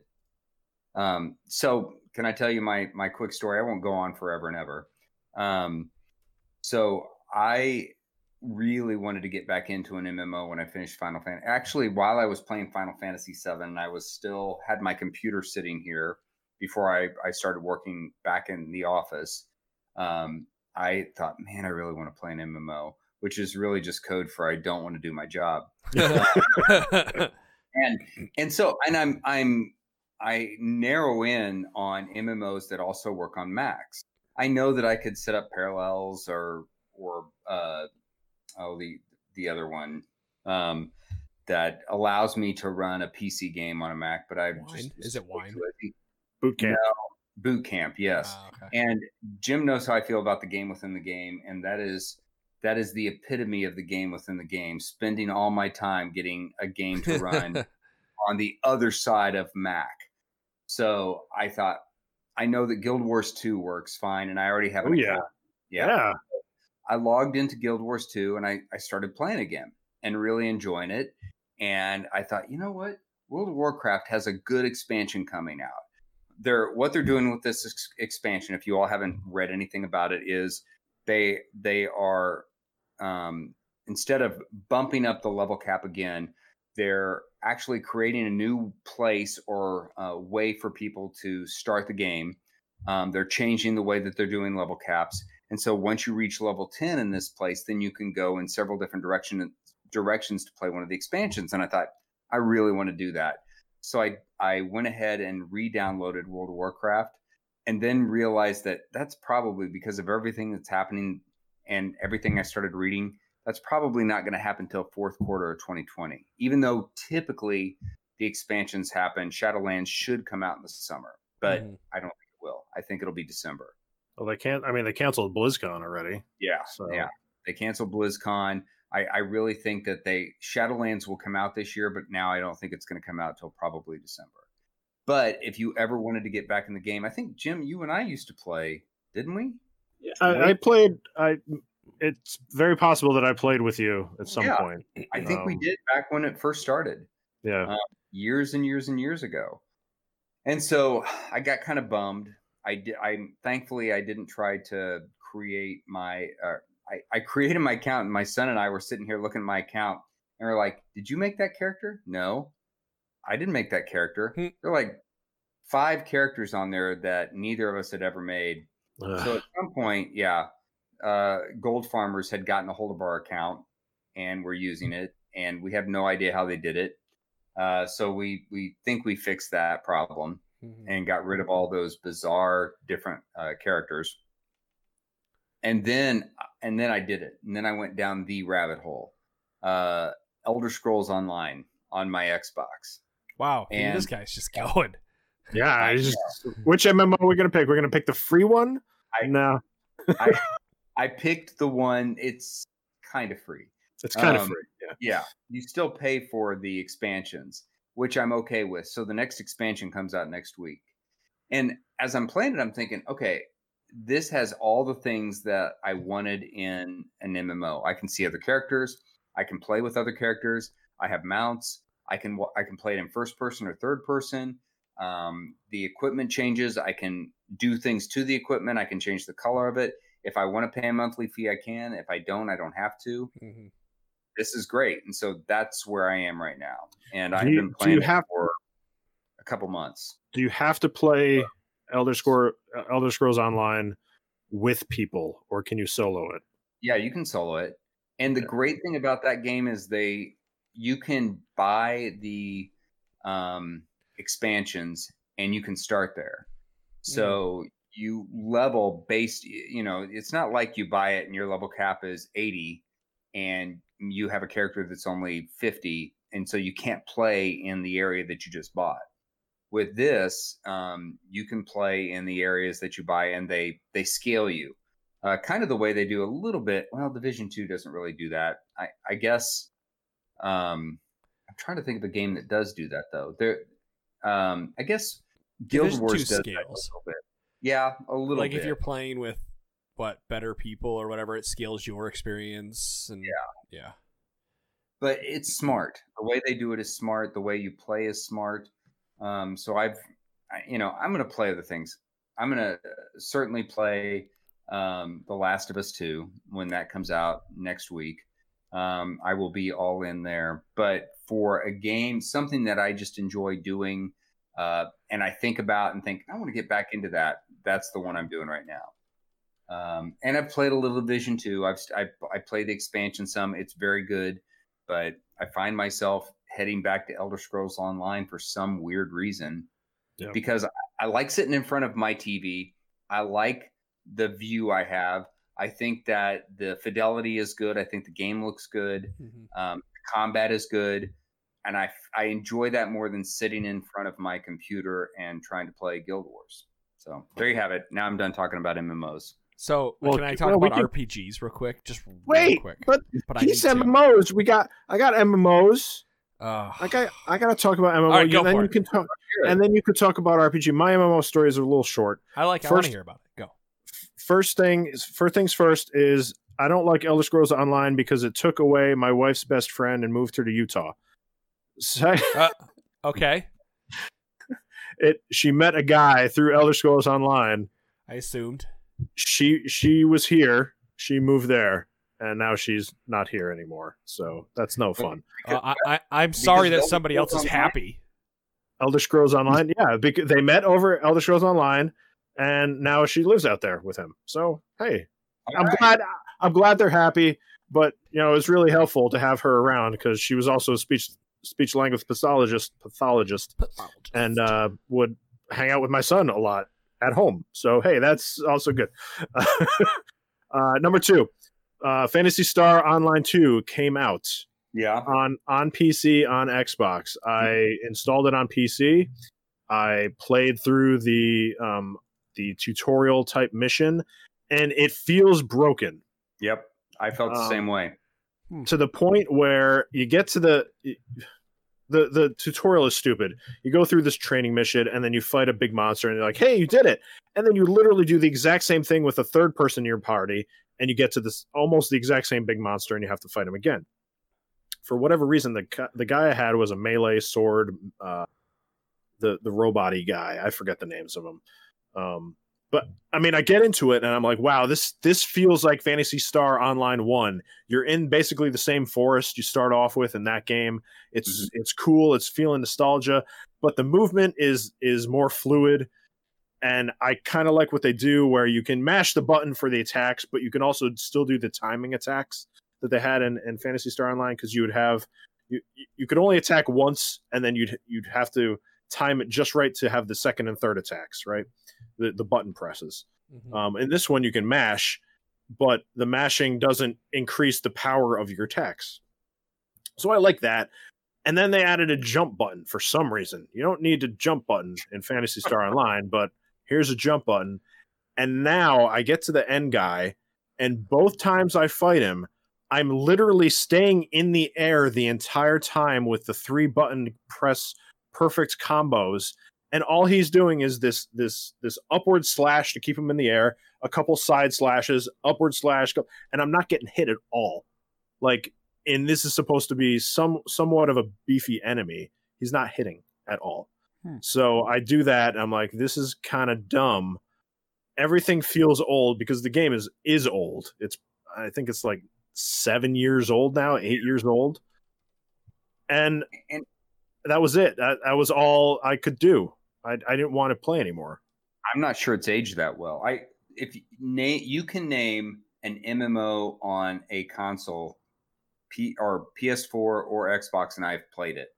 Um, so can I tell you my my quick story? I won't go on forever and ever. Um, so I really wanted to get back into an MMO when I finished Final Fantasy. Actually, while I was playing Final Fantasy VII, I was still had my computer sitting here before I, I started working back in the office. Um, I thought, man, I really want to play an MMO, which is really just code for I don't want to do my job. *laughs* *laughs* And and so and I'm I'm I narrow in on MMOs that also work on Macs. I know that I could set up parallels or or uh, oh the the other one um, that allows me to run a PC game on a Mac, but I just Is it Wine? Boot camp. Boot camp, yes. Ah, okay. And Jim knows how I feel about the game within the game, and that is that is the epitome of the game within the game. Spending all my time getting a game to run *laughs* on the other side of Mac. So I thought, I know that Guild Wars 2 works fine, and I already have an Oh, yeah. account. Yeah. I logged into Guild Wars 2 and I, I started playing again and really enjoying it. And I thought, you know what? World of Warcraft has a good expansion coming out. They're what they're doing with this ex- expansion, if you all haven't read anything about it, is they they are um, instead of bumping up the level cap again, they're actually creating a new place or uh, way for people to start the game. Um, they're changing the way that they're doing level caps, and so once you reach level ten in this place, then you can go in several different direction directions to play one of the expansions. And I thought I really want to do that, so I I went ahead and re-downloaded World of Warcraft, and then realized that that's probably because of everything that's happening and everything I started reading that's probably not going to happen until fourth quarter of 2020. Even though typically the expansions happen, Shadowlands should come out in the summer, but Mhm. I don't think it will. I think it'll be December. Well, they can't. I mean, they canceled BlizzCon already. Yeah, So yeah. They canceled BlizzCon. I, I really think that they Shadowlands will come out this year, but now I don't think it's going to come out till probably December. But if you ever wanted to get back in the game, I think Jim, you and I used to play, didn't we? I, I played. I. It's very possible that I played with you at some Yeah. point. I think we Um, did back when it first started. Yeah. years and years and years ago. And so *sighs* I got kind of bummed. I did. I thankfully I didn't try to create my. Uh, I I created my account, and my son and I were sitting here looking at my account, and we're like, "Did you make that character?" No, I didn't make that character. Hmm. There are like five characters on there that neither of us had ever made. Ugh. So at some point, yeah, uh, Gold Farmers had gotten a hold of our account and were using it, and we have no idea how they did it. Uh, so we we think we fixed that problem Mhm. and got rid of all those bizarre different uh, characters. And then and then I did it, and then I went down the rabbit hole. Uh, Elder Scrolls Online on my Xbox. Wow, and, this guy's just *laughs* going. yeah. I I just. Which MMO are we gonna pick? We're gonna pick the free one. I- no, I picked the one. It's kind of free. it's kind of Um, free. Yeah. Yeah, you still pay for the expansions, which I'm okay with. So the next expansion comes out next week. And as I'm playing it, I'm thinking, okay, this has all the things that I wanted in an MMO. I can see other characters, I can play with other characters, I have mounts, I can I can play it in first person or third person. Um, the equipment changes, I can do things to the equipment, I can change the color of it. If I want to pay a monthly fee, I can. If I don't, I don't have to Mhm. this is great. And so that's where I am right now. And Do I've you- been playing you have- for a couple months. Do you have to play Elder Scroll Elder Scrolls Online with people, or can you solo it? Yeah, you can solo it. And the Yeah. great thing about that game is they you can buy the um expansions and you can start there. So you level based you know, it's not like you buy it and your level cap is 80 and you have a character that's only 50 and so you can't play in the area that you just bought. With this, um, you can play in the areas that you buy and they they scale you. uh, kind of the way they do a little bit. Well, Division Two doesn't really do that. I, I guess. Um, I'm trying to think of a game that does do that though. There, um, I guess Guild Division Wars 2 does that a scales. little bit. Yeah, a little like bit. if you're playing with what better people or whatever, it scales your experience. And yeah, yeah. but it's smart. The way they do it is smart. The way you play is smart. Um, so I've, I, you know, I'm going to play other things. I'm going to certainly play um, The Last of Us 2 when that comes out next week. Um, I will be all in there. But for a game, something that I just enjoy doing, uh, and I think about and think, I want to get back into that. That's the one I'm doing right now. Um, and I've played a little Division 2. I've I, I played the expansion some. It's very good but I find myself heading back to Elder Scrolls Online for some weird reason Yeah. because I, I like sitting in front of my TV. I like the view I have. I think that the fidelity is good. I think the game looks good. Mhm. Um, combat is good, and I I enjoy that more than sitting in front of my computer and trying to play Guild Wars. So there you have it. Now I'm done talking about MMOs. So Well, can I talk well, about can- RPGs real quick? Just real Wait, quick. but but I He's need to. MMOs. We got. I got MMOs. Ugh. I got. I got to talk about MMO. right, go and then you it. can talk. And then you could talk about RPG. My MMO stories are a little short. I like. I want first- to hear about it. Go. First thing is first things first is I don't like Elder Scrolls Online because it took away my wife's best friend and moved her to Utah. So uh, Okay. It she met a guy through Elder Scrolls Online. I assumed. She she was here. She moved there, and now she's not here anymore. So that's no fun. Uh, I, I I'm sorry that somebody else is Online- happy. Elder Scrolls Online, yeah, because they met over Elder Scrolls Online, and now she lives out there with him. So hey, All I'm right. glad I'm glad they're happy, but you know it's really helpful to have her around because she was also a speech speech language pathologist pathologist and uh, would hang out with my son a lot at home. So hey, that's also good. *laughs* uh, number two, uh, Phantasy Star Online Two came out Yeah. on on PC on Xbox. I installed it on PC. I played through the um, the tutorial type mission, and it feels broken Yep. I felt the Um, same way. To the point where you get to the the the tutorial is stupid. You go through this training mission and then you fight a big monster and you're like, "Hey, you did it!" And then you literally do the exact same thing with a third person in your party, and you get to this almost the exact same big monster and you have to fight him again. For whatever reason, the the guy I had was a melee sword, uh, the the robot-y guy. I forget the names of them. Um, but I mean, I get into it and I'm like, wow, this this feels like Phantasy Star Online One. You're in basically the same forest you start off with in that game. It's mm-hmm. it's cool. It's feeling nostalgia, but the movement is is more fluid. And I kind of like what they do, where you can mash the button for the attacks, but you can also still do the timing attacks that they had in, in Phantasy Star Online because you would have you you could only attack once, and then you'd you'd have to time it just right to have the second and third attacks, right? The the button presses. Mhm. Um, in this one, you can mash, but the mashing doesn't increase the power of your attacks. So I like that. And then they added a jump button for some reason. You don't need a jump button in Phantasy Star *laughs* Online, but here's a jump button. And now I get to the end guy, and both times I fight him, I'm literally staying in the air the entire time with the three button press perfect combos. And all he's doing is this this this upward slash to keep him in the air a couple side slashes upward slash and i'm not getting hit at all. Like and this is supposed to be some somewhat of a beefy enemy. He's not hitting at all. Hmm. so i do that and i'm like this is kind of dumb. Everything feels old because the game is is old. It's i think it's like seven years old now eight years old. And And- that was it that, that was all i could do I, I didn't want to play anymore I'm not sure it's aged that well. I if you name you can name an MMO on a console, P or PS4 or Xbox, and I've played it,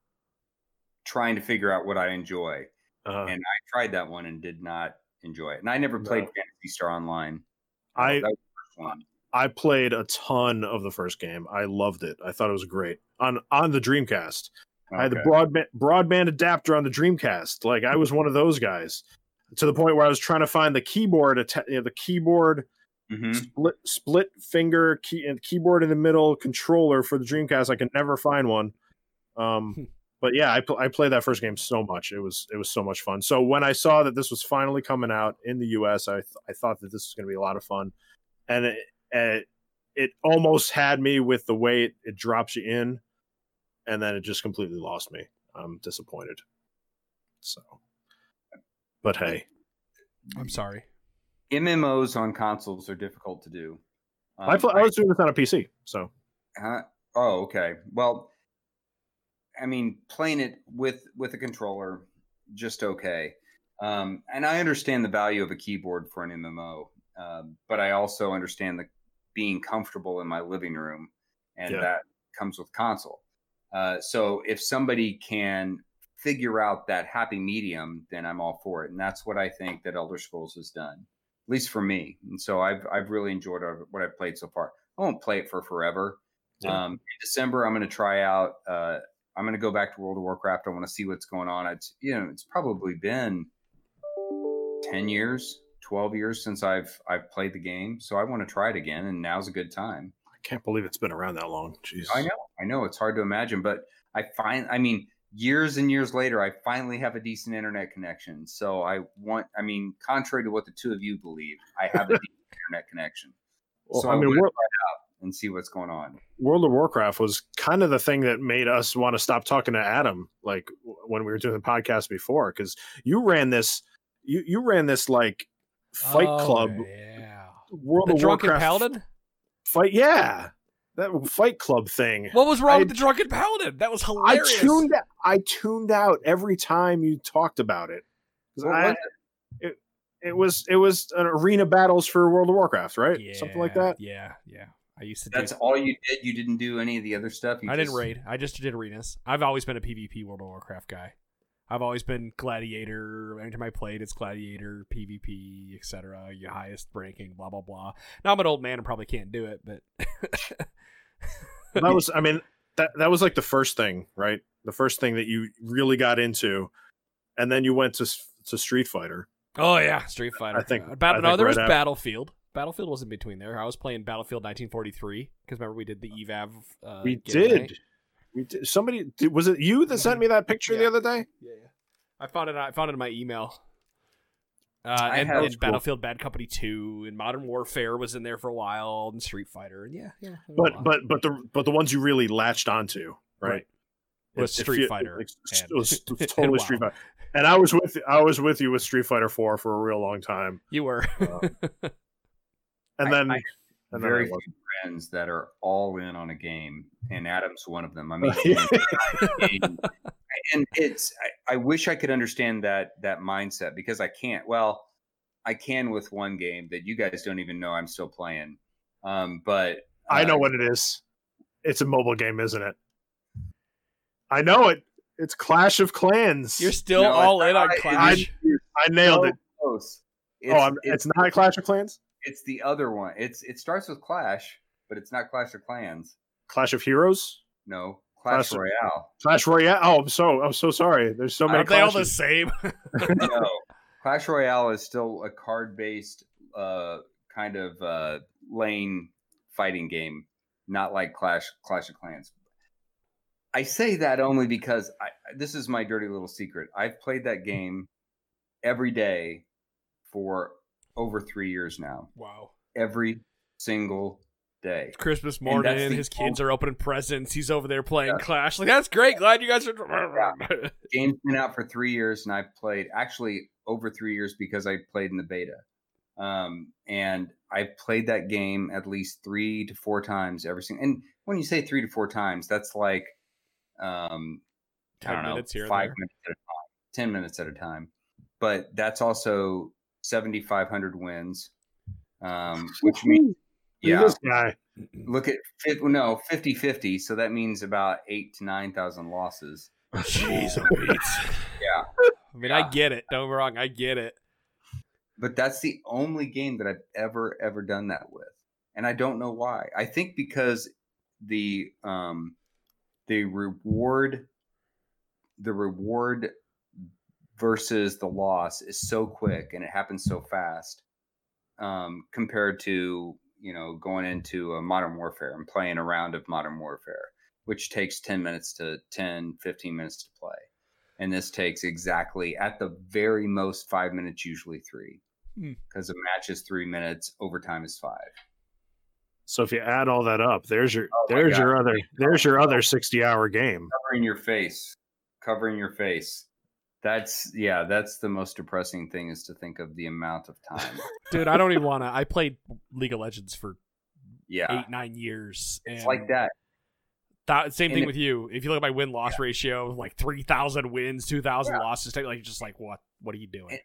trying to figure out what I enjoy. uh, And I tried that one and did not enjoy it. And I never played No. Phantasy Star Online. I- that was the first one. I played a ton of the first game. I loved it. I thought it was great on on the Dreamcast. I had the broadband broadband adapter on the Dreamcast. Like I was one of those guys, to the point where I was trying to find the keyboard, atta- you know, the keyboard Mhm. split split finger key and keyboard in the middle controller for the Dreamcast. I could never find one. Um, but yeah, I, pl- I played that first game so much. It was it was so much fun. So when I saw that this was finally coming out in the U.S., I th- I thought that this was going to be a lot of fun, and it, it it almost had me with the way it, it drops you in, and then it just completely lost me. I'm disappointed. So, but hey, I'm sorry. MMOs on consoles are difficult to do. I, Um, pl- I was doing this on a PC, so Huh? Oh, okay. Well, I mean, playing it with with a controller, just okay. Um, and I understand the value of a keyboard for an MMO, um, but I also understand the being comfortable in my living room, and Yeah. that comes with console. Uh, so if somebody can figure out that happy medium, then I'm all for it, and that's what I think that Elder Scrolls has done, at least for me. And so I've I've really enjoyed what I've played so far. I won't play it for forever. Yeah. Um, in December, I'm going to try out. Uh, I'm going to go back to World of Warcraft. I want to see what's going on. It's you know, it's probably been 10 years, 12 years since I've I've played the game. So I want to try it again and now's a good time. I can't believe it's been around that long. Jeez. I know. I know it's hard to imagine, but I find I mean years and years later I finally have a decent internet connection. So I want I mean contrary to what the two of you believe, I have a *laughs* decent internet connection. Well, so I mean, wanna World, try it out and see what's going on. World of Warcraft was kind of the thing that made us want to stop talking to Adam, like when we were doing the podcast before, because you ran this, you you ran this like Fight Oh, Club Yeah. World The of drunken Warcraft paladin. Fight. Yeah, that Fight Club thing. What was wrong I- with the drunken paladin? That was hilarious. I hilarious. tuned I tuned out every time you talked about it. 'Cause What I- it, it was it was an arena battles for World of Warcraft, right? Something like that. Yeah, yeah. I used to. That's do, all you did. You didn't do any of the other stuff. You I didn't raid. I just did arenas. I've always been a PvP World of Warcraft guy. I've always been gladiator. Anytime I played, it's gladiator, PvP, etc. Your highest ranking, blah blah blah. Now I'm an old man and probably can't do it, but *laughs* that was I mean that that was like the first thing, right? The first thing that you really got into, and then you went to to Street Fighter. oh yeah, Street Fighter. I think- Uh, Bat- I no, think there right was after- Battlefield. Battlefield was in between there. I was playing Battlefield 1943 because remember we did the EVAV. Uh, we giveaway? did. We did. Somebody did, was it you that sent me that picture the other day? Yeah, yeah. I found it. I found it in my email. Uh, I and, and That's cool. Battlefield Bad Company Two and Modern Warfare was in there for a while, and Street Fighter, and yeah, yeah. But but but the but the ones you really latched onto, right? Right. Was It- it Street fe- Fighter like, and- it was, it was *laughs* totally WoW. Street Fighter. And I was with I was with you with Street Fighter Four for a real long time, you were. *laughs* and I- then I- and then very few friends that are all in on a game, and Adam's one of them. I *laughs* mean, and, and it's I, I wish I could understand that that mindset because I can't. Well, I can with one game that you guys don't even know I'm still playing. Um, but I know uh, what it is. It's a mobile game, isn't it? I know it. It's Clash of Clans. You're still No, all it's in on not. Clash. I nailed so it. Close. oh, I'm, it's, not Clash of Clans. It's the other one. It's it starts with Clash, but it's not Clash of Clans. Clash of Heroes. No, Clash Clash of- Royale. Clash Royale. Oh, I'm so I'm so sorry. There's so many. Aren't they all the same? *laughs* no, Clash Royale is still a card-based uh, kind of uh, lane fighting game, not like Clash Clash of Clans. I say that only because I, this is my dirty little secret. I've played that game every day for over three years now. wow. Every single day. It's Christmas morning. His kids are opening presents. He's over there playing Clash. Like that's great. Glad you guys are. game's been out for three years and I've played actually over three years because I played in the beta. Um, and I played that game at least three to four times every single. And when you say three to four times, that's like, um, I don't know, minutes five minutes at a time, ten minutes at a time. But that's also seventy five hundred wins, um, which means yeah. This guy. Look at fif- no 50-50, so that means about eight to nine thousand losses. *laughs* Jeez, Louise. Yeah. I mean, I get it. Don't get wrong. I get it. but that's the only game that I've ever ever done that with, and I don't know why. I think because the um the reward the reward versus the loss is so quick and it happens so fast um compared to you know going into a modern warfare and playing a round of modern warfare which takes 10 minutes to 10 15 minutes to play and this takes exactly at the very most five minutes usually three Hmm. because a match is three minutes overtime is five So if you add all that up, there's your Oh there's God. your other *laughs* there's your other sixty hour game. covering your face covering your face that's yeah that's the most depressing thing is to think of the amount of time *laughs* Dude, I don't even want to. I played League of Legends for yeah eight, nine years. it's like that that- same And thing it- with you. If you look at my win loss ratio, like 3,000 wins, 2,000 Yeah. losses, like, just like, what? What are you doing? And-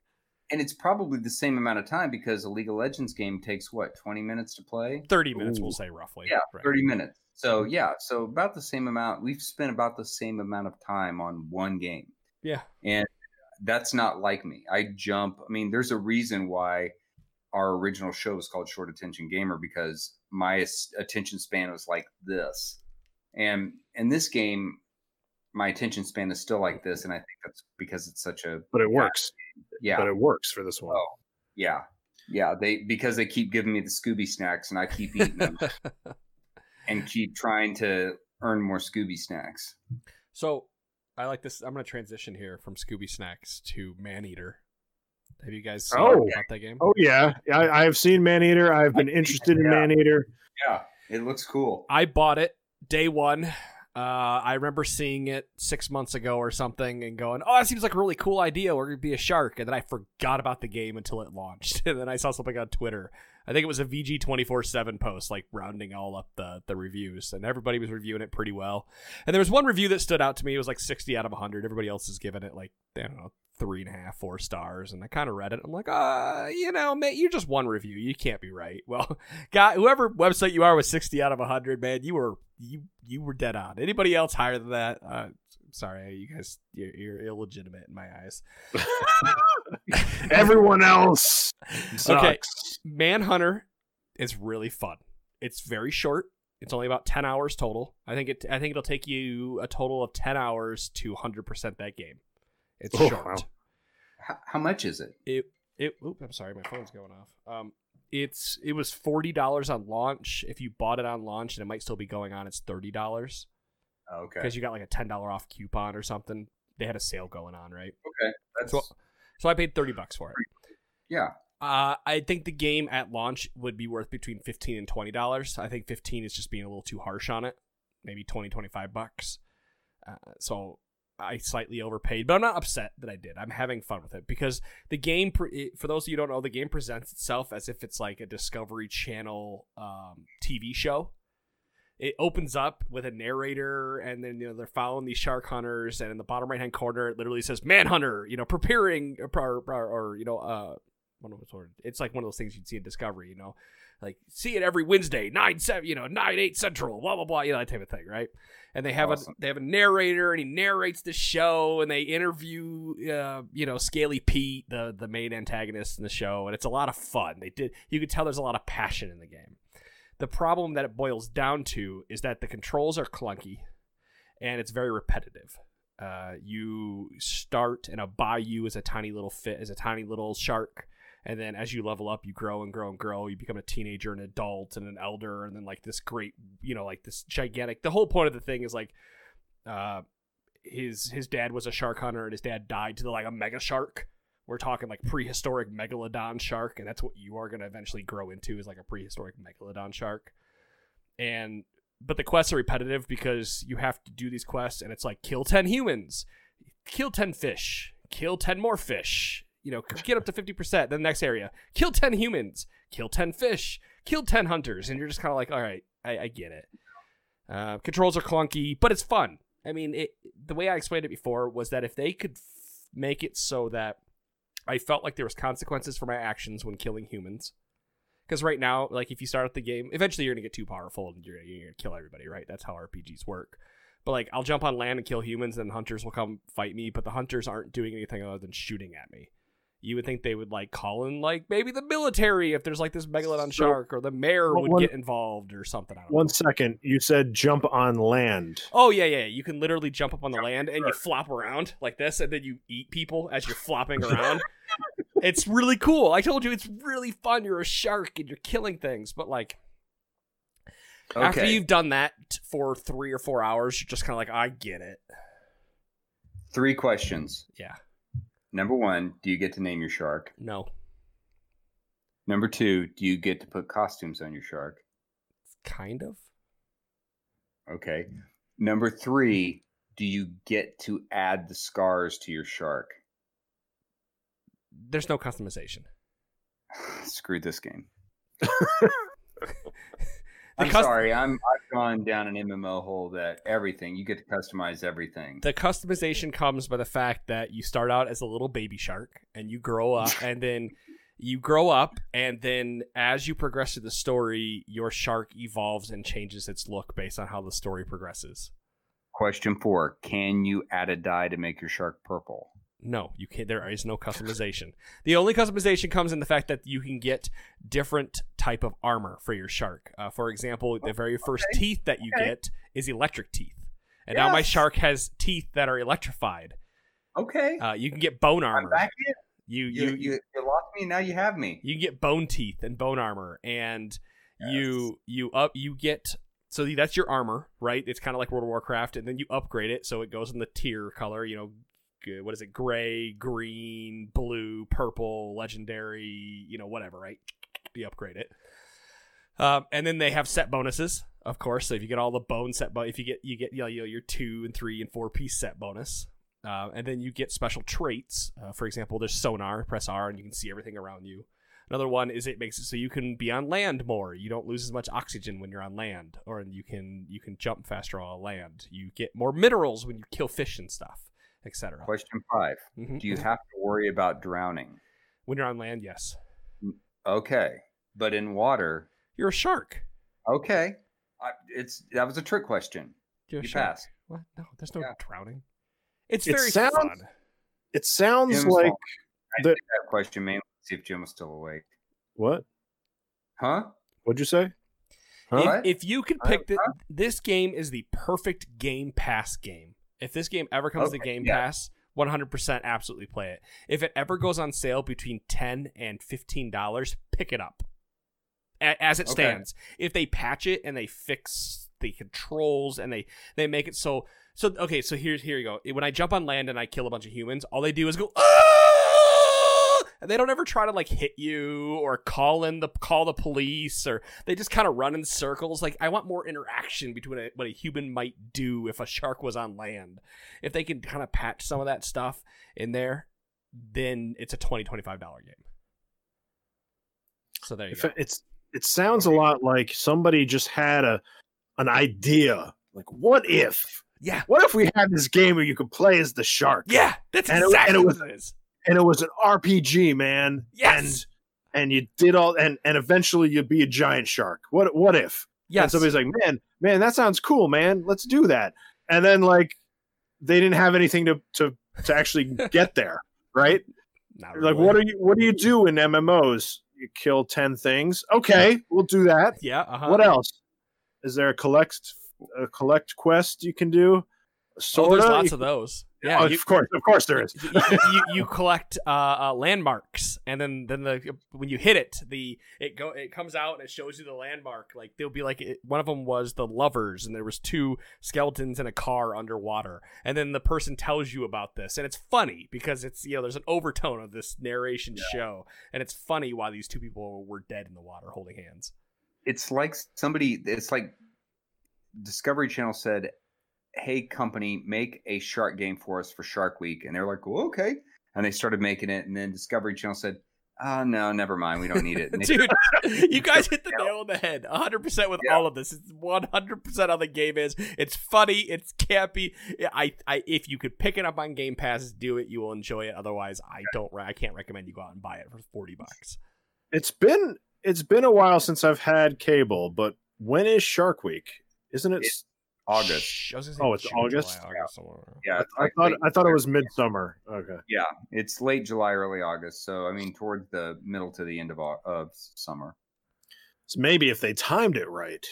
and it's probably the same amount of time because a league of legends game takes what 20 minutes to play 30 minutes, Ooh. we'll say roughly. yeah Right. 30 minutes so mm-hmm. yeah so about the same amount we've spent about the same amount of time on one game Yeah. and that's not like me i jump i mean there's a reason why our original show was called short attention gamer because my attention span was like this and in this game my attention span is still like this, and I think that's because it's such a but it works. yeah But it works for this one. Oh, yeah yeah they because they keep giving me the Scooby snacks, and I keep eating them *laughs* and keep trying to earn more Scooby snacks. so I like this. I'm going to transition here from Scooby Snacks to Maneater. Have you guys seen Oh. about that game? Oh yeah, I, I've seen Maneater. I've been interested in yeah. Maneater. Yeah, it looks cool. I bought it day one. Uh, I remember seeing it six months ago or something and going, "Oh, that seems like a really cool idea. We're gonna be a shark." And then I forgot about the game until it launched. *laughs* And then I saw something on Twitter. I think it was a VG twenty four seven post, like rounding all up the the reviews, and everybody was reviewing it pretty well. And there was one review that stood out to me. It was like sixty out of hundred. Everybody else is giving it like I don't know three and a half, four stars. And I kind of read it. I'm like, uh, you know, man, you're just one review. You can't be right. *laughs* Well, guy, whoever website you are with 60 out of 100, man, you were you you were dead on. Anybody else higher than that? Uh, sorry, you guys, you're, you're illegitimate in my eyes. *laughs* Everyone else *laughs* sucks. Okay. Manhunter is really fun. It's very short. It's only about 10 hours total. I think it. I think it'll take you a total of 10 hours to 100% that game. It's Oh, short. wow. How, how much is it? it it oop, I'm sorry, my phone's going off. Um it's it was forty dollars on launch. If you bought it on launch and it might still be going on, it's thirty dollars. Okay, Because you got like a ten dollar off coupon or something. They had a sale going on, right? okay, that's So so I paid thirty bucks for it. yeah. Uh I think the game at launch would be worth between fifteen and twenty dollars. I think fifteen is just being a little too harsh on it. Maybe 20, 25 bucks. Uh, so I slightly overpaid, but I'm not upset that I did. I'm having fun with it because the game, for those of you who don't know, the game presents itself as if it's like a Discovery Channel um, TV show. It opens up with a narrator, and then you know they're following these shark hunters, and in the bottom right hand corner, it literally says "Manhunter," you know, preparing or, or, or you know, uh, one of those sort of, it's like one of those things you'd see in Discovery, you know, like see it every Wednesday, nine seven, you know, nine eight central, blah blah blah, you know that type of thing, right? And they have Awesome. a they have a narrator, and he narrates the show, and they interview, uh, you know, Scaly Pete, the the main antagonist in the show, and it's a lot of fun. They did, you could tell there's a lot of passion in the game. The problem that it boils down to is that the controls are clunky, and it's very repetitive. Uh, you start in a bayou as a tiny little fit, as a tiny little shark, and then as you level up, you grow and grow and grow. You become a teenager, an adult, and an elder, and then like this great, you know, like this gigantic. The whole point of the thing is like, uh, his his dad was a shark hunter, and his dad died to the, like a mega shark. We're talking like prehistoric megalodon shark, and that's what you are going to eventually grow into is like a prehistoric megalodon shark. And but the quests are repetitive because you have to do these quests, and it's like kill ten humans, kill ten fish, kill ten more fish. You know, get up to fifty percent. Then the next area, kill ten humans, kill ten fish, kill ten hunters, and you're just kind of like, all right, I, I get it. Uh, controls are clunky, but it's fun. I mean, it, the way I explained it before was that if they could f- make it so that I felt like there was consequences for my actions when killing humans, because right now, like if you start the game, eventually you're gonna get too powerful and you're, you're gonna kill everybody, right? That's how RPGs work. But like, I'll jump on land and kill humans, and hunters will come fight me. But the hunters aren't doing anything other than shooting at me. You would think they would like call in like maybe the military if there's like this megalodon So- shark, or the mayor Well, would one- get involved or something. I don't know. One second, you said jump on land. Oh yeah, yeah. You can literally jump up on the land and you flop around like this, and then you eat people as you're flopping *laughs* around. it's really cool. I told you it's really fun. You're a shark and you're killing things, but like after you've done that for three or four hours, you're just kind of like, I get it. Three questions. Yeah. Number one, do you get to name your shark? No, Number two, do you get to put costumes on your shark? kind of. Okay. Number three, do you get to add the scars to your shark? There's no customization. *sighs* Screw this game. *laughs* I'm cus- sorry. I'm I've gone down an MMO hole that everything you get to customize everything. The customization comes by the fact that you start out as a little baby shark and you grow up *laughs* and then you grow up and then as you progress through the story, your shark evolves and changes its look based on how the story progresses. Question four: Can you add a dye to make your shark purple? No, you can't. There is no customization. The only customization comes in the fact that you can get different type of armor for your shark. Uh, for example, the very first teeth that you Okay. get is electric teeth, and now my shark has teeth that are electrified. Okay. Uh, you can get bone I'm armor. back in. You You, you you you lost me. Now you have me. you can get bone teeth and bone armor and you you up you get so that's your armor right it's kind of like world of warcraft and then you upgrade it so it goes in the tier color you know g- what is it gray green blue purple legendary you know whatever right you upgrade it um, and then they have set bonuses of course so if you get all the bone set but if you get you get you know, your two and three and four piece set bonus uh, and then you get special traits. Uh, for example, there's sonar. Press R, and you can see everything around you. Another one is it makes it so you can be on land more. You don't lose as much oxygen when you're on land, or you can you can jump faster on land. You get more minerals when you kill fish and stuff, etc. Question five. Mhm. Do you have to worry about drowning? When you're on land, yes, Okay, but in water, you're a shark. okay. I, it's that was a trick question. You're You passed. What? No, there's no Yeah. drowning. It's It very sounds- fun. It sounds Jim's like. I the- that question mainly to see if Jim was still awake. what? Huh? What'd you say? Huh? If, if you could pick the, this game is the perfect Game Pass game. If this game ever comes to Game yeah. Pass, 100% absolutely play it. If it ever goes on sale between 10 and $15, pick it up. A- as it Okay. stands. If they patch it and they fix the controls and they they make it so so okay, so here's here you go. When I jump on land and I kill a bunch of humans, all they do is go "Ah!" And they don't ever try to like hit you or call in the call the police or they just kind of run in circles. Like I want more interaction between a, what a human might do if a shark was on land. If they can kind of patch some of that stuff in there, then it's a 20 25 dollar game. So there you If go. it- it's it sounds a lot like somebody just had a an idea. Like, what if? Yeah. What if we had this game where you could play as the shark? Yeah, that's And it- and exactly it was- what it is. And it was an RPG, man. Yes. And and you did all and and eventually you'd be a giant shark. What what if? And Yes. somebody's like, man, man, that sounds cool, man. Let's do that. And then like they didn't have anything to to to actually *laughs* get there, right? Not Like, really. what do you what do you do in MMOs? You kill ten things. Okay, we'll do that. Yeah. Uh-huh. What else? Is there a collect a collect quest you can do? Oh, Sorta. there's lots You- of those. Yeah. oh, you, of course, of course there is. *laughs* you, you, you collect uh, uh, landmarks, and then then the when you hit it, the it go it comes out and it shows you the landmark. Like there'll be like it, one of them was the lovers, and there was two skeletons in a car underwater, and then the person tells you about this, and it's funny because it's you know there's an overtone of this narration show, and it's funny why these two people were dead in the water holding hands. It's like somebody. It's like Discovery Channel said, "Hey, company, make a shark game for us for Shark Week," and they're like, well, "Okay," and they started making it, and then Discovery Channel said, "Oh no, never mind, we don't need it." *laughs* Dude, *laughs* *laughs* you guys hit the nail on the head. 100% with Yeah. all of this. It's 100% how the game is. It's funny. It's campy. I, I, if you could pick it up on Game Pass, do it. You will enjoy it. Otherwise, I don't. I can't recommend you go out and buy it for 40 bucks. It's been it's been a while since I've had cable, but when is Shark Week? Isn't it? It's August. Shh, I was say Oh, it's June, August? July, August, somewhere. Yeah, it's I like thought late I thought it was midsummer. Okay. Yeah, it's late July, early August. So I mean, towards the middle to the end of of summer. So maybe if they timed it right,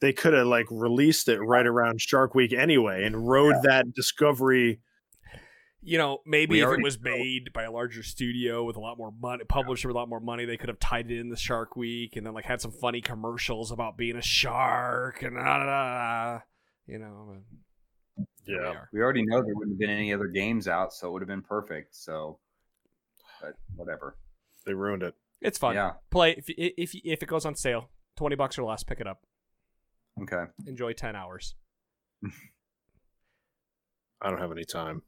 they could have like released it right around Shark Week anyway and rode that discovery. You know, maybe We if it already was know. made by a larger studio with a lot more money, publisher with a lot more money, they could have tied it in the Shark Week and then like had some funny commercials about being a shark and da, da, da, da, you know. but here we are. We already know there wouldn't have been any other games out, so it would have been perfect. So, but whatever. They ruined it. It's fun. Yeah. Play if if if it goes on sale, twenty bucks or less, pick it up. Okay. Enjoy ten hours. *laughs* I don't have any time.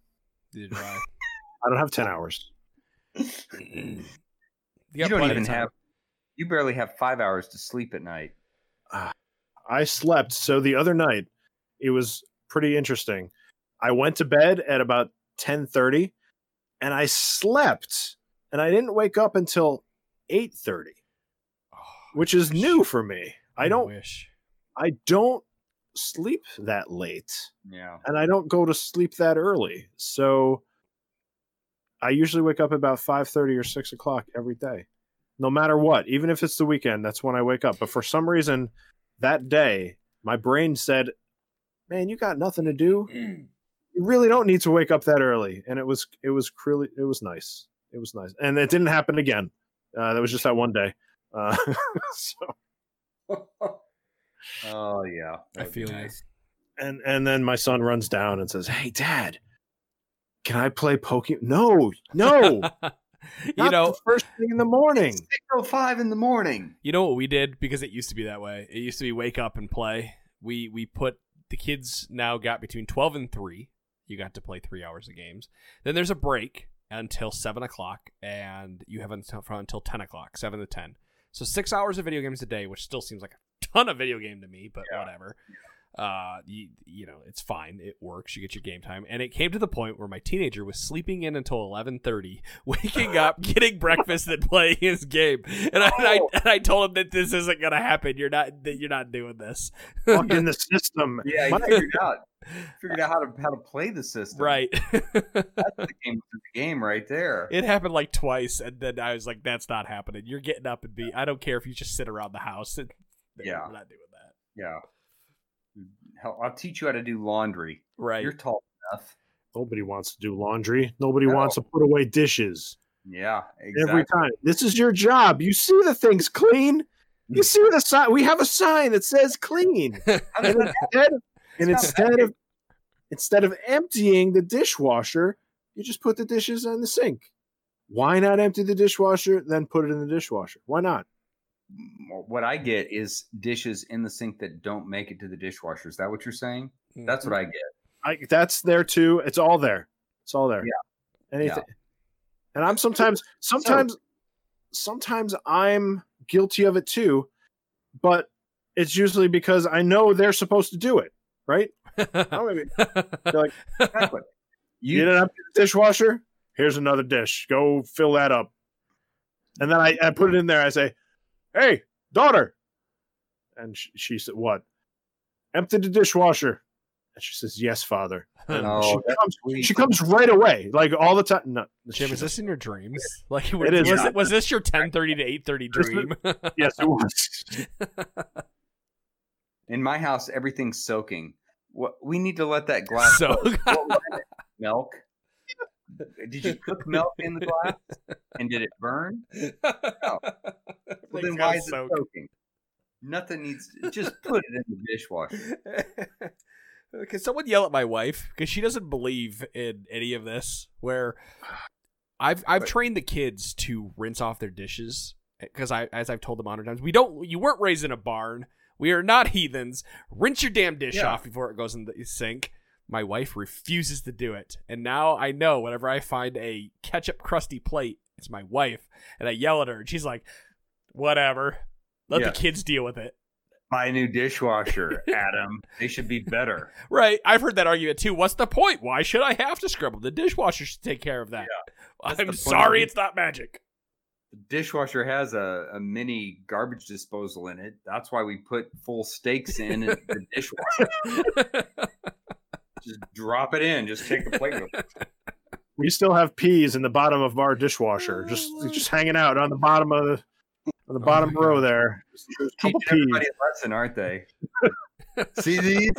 Neither do I. *laughs* I don't have ten hours. *clears throat* You, You, don't even have. You barely have five hours to sleep at night. Ah, I slept. So the other night, it was pretty interesting. I went to bed at about ten thirty, and I slept, and I didn't wake up until eight thirty, Oh, which is new for me. I don't. wish. I don't sleep that late. Yeah. and I don't go to sleep that early. So I usually wake up about five thirty or six o'clock every day, no matter what. Even if it's the weekend, that's when I wake up. But for some reason, that day, my brain said man, you got nothing to do. *clears throat* You really don't need to wake up that early. And it was it was really it was nice. It was nice, and it didn't happen again. Uh, that was just that one day. Uh, *laughs* so *laughs* oh yeah, I that'd feel you. nice. and and then my son runs down and says, "Hey, Dad, can I play Pokemon?" No, no, *laughs* you know, the first thing in the morning. Six oh five in the morning. You know what we did because it used to be that way. It used to be wake up and play. We we put the kids now got between twelve and three. You got to play three hours of games. Then there's a break until seven o'clock, and you have until until ten o'clock, seven to ten. So six hours of video games a day, which still seems like a ton of video game to me, but Yeah. whatever. Uh, you, you know, it's fine. It works. You get your game time, and it came to the point where my teenager was sleeping in until eleven thirty, *laughs* waking up, *laughs* getting breakfast, and playing his game. And I, and I Oh. and I told him that this isn't gonna happen. You're not that you're not doing this. Fuck in *laughs* the system. Yeah, he My- figured out figured out how to how to play the system. right. That's the game, the game right there. it happened like twice, and then I was like, "That's not happening. You're getting up and be. I don't care if you just sit around the house. And, Yeah. we're not doing that. yeah. Hell, I'll teach you how to do laundry. Right. You're tall enough. Nobody wants to do laundry. Nobody No. wants to put away dishes Yeah, exactly. every time. This is your job. You see the thing's clean. You see the sign. We have a sign that says clean. *laughs* And instead, and instead of instead of emptying the dishwasher, you just put the dishes in the sink. Why not empty the dishwasher, then put it in the dishwasher? Why not? What I get is dishes in the sink that don't make it to the dishwasher. Is that what you're saying? That's what mm-hmm. I get. I, that's there too. It's all there. It's all there. Yeah. Anything. And I'm sometimes, sometimes, sometimes I'm guilty of it too, but it's usually because I know they're supposed to do it, right? *laughs* Oh, maybe. like, Exactly. You You, didn't empty the dishwasher? Here's another dish. Go fill that up. And then I, I put it in there. I say, Hey, daughter. And she, she said, What? Empty the dishwasher. And she says, Yes, father. *laughs* And Oh, she, comes, sweet. she comes right away, like all the time. No, Jim, she is this in your dreams? *laughs* Like, It is. was, it, was this your ten thirty to eight thirty dream? *laughs* Yes, it was. in my house, everything's soaking. What we need to let that glass so What was it? milk. *laughs* Did you cook milk in the glass? And did it burn? *laughs* Well, then why is it soaking? Nothing needs. To, Just put it in the dishwasher. *laughs* Can someone yell at my wife because she doesn't believe in any of this? Where I've I've But- trained the kids to rinse off their dishes because I, as I've told them a hundred times, we don't. You weren't raised in a barn. We are not heathens. Rinse your damn dish Yeah. off before it goes in the sink. My wife refuses to do it, and now I know whenever I find a ketchup crusty plate, it's my wife, and I yell at her, and she's like, "Whatever, let Yeah. the kids deal with it." Buy a new dishwasher, *laughs* Adam. They should be better. Right. I've heard that argument too. What's the point? Why should I have to scrub them? The dishwasher should take care of that. That's I'm sorry, it's not magic. The dishwasher has a, a mini garbage disposal in it. That's why we put full steaks in *laughs* the dishwasher. *laughs* Just drop it in. Just take the plate. *laughs* We still have peas in the bottom of our dishwasher, oh, just just hanging out on the bottom of the on the Oh bottom my row God. there. Just a couple Teaching peas. everybody a lesson, aren't they? *laughs* See these?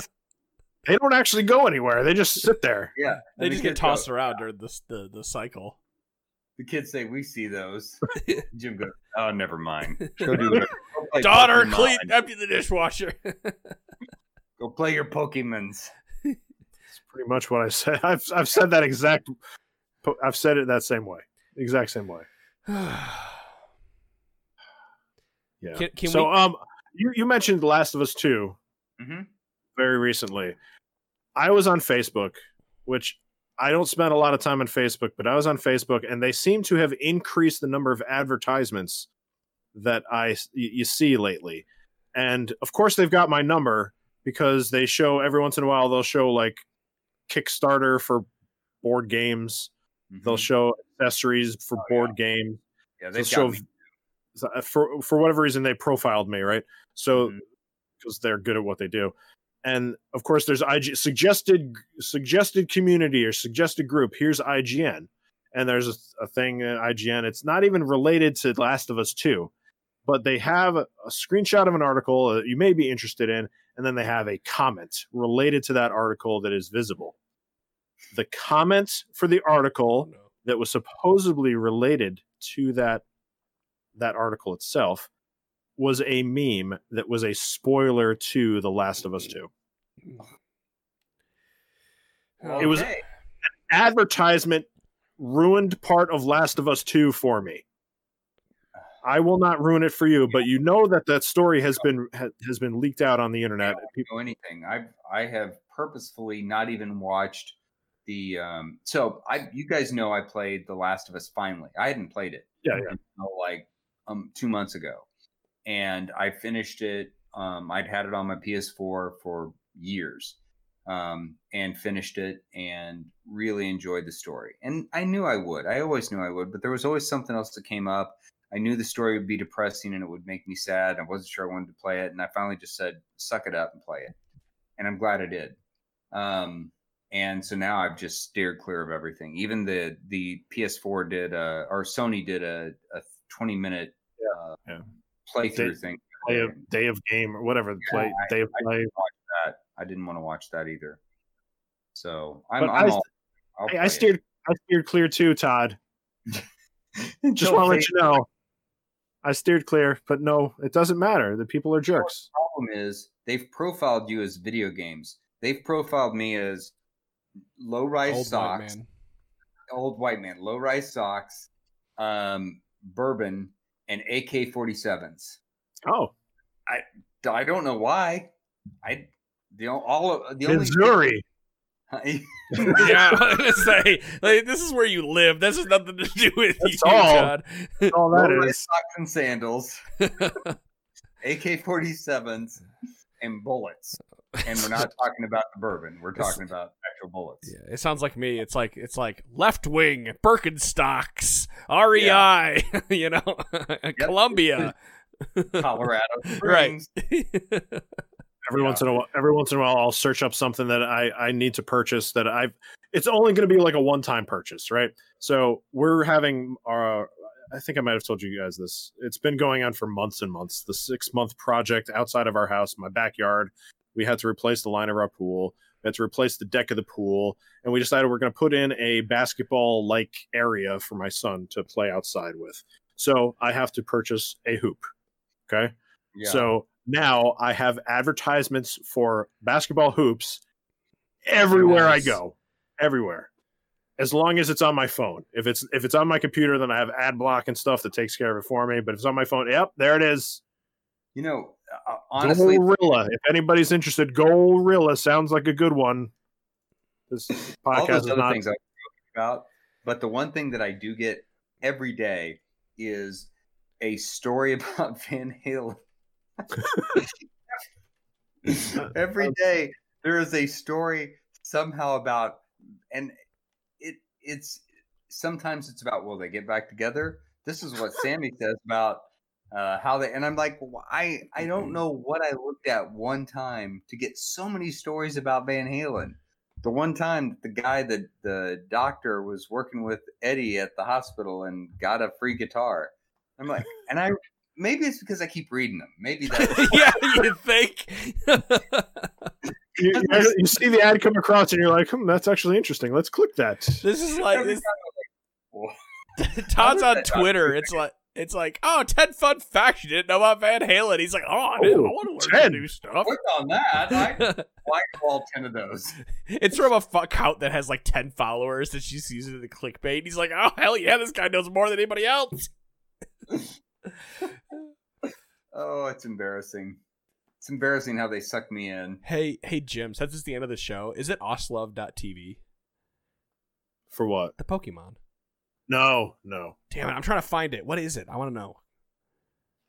They don't actually go anywhere. They just sit there. Yeah. they And just the get kids go- tossed around during this the, the cycle. The kids say, "We see those." *laughs* Jim goes, "Oh, never mind. Go do it. Daughter, clean, empty the dishwasher. Go play your Pokemons." Pretty much what I said. *laughs* I've I've said that exact. I've said it that same way, exact same way. *sighs* Yeah. Can- can so we- um, you you mentioned Last of Us Two hmm very recently. I was on Facebook, which I don't spend a lot of time on Facebook, but I was on Facebook, and they seem to have increased the number of advertisements that I you see lately. And of course, they've got my number because they show every once in a while they'll show like Kickstarter for board games. They'll show accessories for Mm-hmm. Oh, board games. Yeah, They'll show uh, for for whatever reason they profiled me, right? So because they're good at what they do. And of course, there's IG suggested suggested community or suggested group. Here's IGN, and there's a, a thing at IGN. It's not even related to Last of Us Two, but they have a, a screenshot of an article that you may be interested in, and then they have a comment related to that article that is visible. The comment for the article oh, that was supposedly related to that that article itself was a meme that was a spoiler to The Last of Us 2. It was- Okay. Advertisement ruined part of Last of Us 2 for me. I will not ruin it for you, but you know that that story has been ha, has been leaked out on the internet. I People, anything. I've I have purposefully not even watched the um so I you guys know I played The Last of Us finally. I hadn't played it yeah, yeah. until like um two months ago. And I finished it. Um I'd had it on my PS4 for years. Um and finished it and really enjoyed the story. And I knew I would. I always knew I would, but there was always something else that came up. I knew the story would be depressing and it would make me sad. I wasn't sure I wanted to play it, and I finally just said, "Suck it up and play it." And I'm glad I did. Um, and so now I've just steered clear of everything. Even the the PS4 did a, or Sony did a, a 20 minute uh, Yeah. playthrough Day- thing. Day of day of game or whatever the play I- day of I play. didn't watch that. I didn't want to watch that either. So I'm, But I'm I- all. I'll I, play I it. steered I steered clear too, Todd. *laughs* Just want to let you know. I steered clear, but no, it doesn't matter. The people are jerks. The problem is they've profiled you as video games. They've profiled me as low rise Old white socks, man. old white man, low rise socks, um, bourbon, and AK 47s. Oh, I I don't know why. I the o- all of the only Missouri. Yeah, *laughs* I was gonna say like, this is where you live. This has nothing to do with That's you, all. John. That's all that low is. socks and sandals, *laughs* AK 47s, and bullets. And we're not talking about the bourbon. We're talking about actual bullets. Yeah, it sounds like me. It's like it's like left wing Birkenstocks, REI, *laughs* you know, Columbia, Colorado right? Every Yeah. once in a while, every once in a while, I'll search up something that I I need to purchase that I've. It's only going to be like a one time purchase, right? So we're having our. I think I might have told you guys this. It's been going on for months and months. The six month project outside of our house, my backyard. We had to replace the line of our pool. We had to replace the deck of the pool, and we decided we're going to put in a basketball like area for my son to play outside with. So I have to purchase a hoop. Okay. Yeah. So now I have advertisements for basketball hoops everywhere Nice. I go. Everywhere. As long as it's on my phone. If it's if it's on my computer, then I have ad block and stuff that takes care of it for me. But if it's on my phone, yep, there it is. You know, uh, honestly, Goalrilla. If anybody's interested, Goalrilla sounds like a good one. This podcast is not. things I talking about, but the one thing that I do get every day is a story *laughs* about Van Halen. *laughs* every day there is a story somehow about, and it it's sometimes it's about will they get back together. This is what Sammy *laughs* says about uh, how they and I'm like well, I I don't know what I looked at one time to get so many stories about Van Halen. The one time the guy that the doctor was working with Eddie at the hospital and got a free guitar. I'm like, and I maybe it's because I keep reading them. Maybe that's *laughs* yeah, you think? You, you- you see the ad come across and you're like, hmm, that's actually interesting. Let's click that. this is like Every this, time I'm like, Todd's on Twitter. It's like it's like, oh, 10 fun facts you didn't know about Van Halen. He's like, oh, I, didn't, I Oh, want to learn 10. new stuff. click on that. I, *laughs* why are all ten of those? it's from a fuck account that has like 10 followers that she's using the clickbait. He's like, oh, hell yeah, this guy knows more than anybody else. *laughs* Oh, it's embarrassing. It's embarrassing how they suck me in. Hey, hey, Jim, since it's the end of the show, is it oslove.tv? For what? The Pokemon. No, no. Damn it, I'm trying to find it. What is it? I want to know.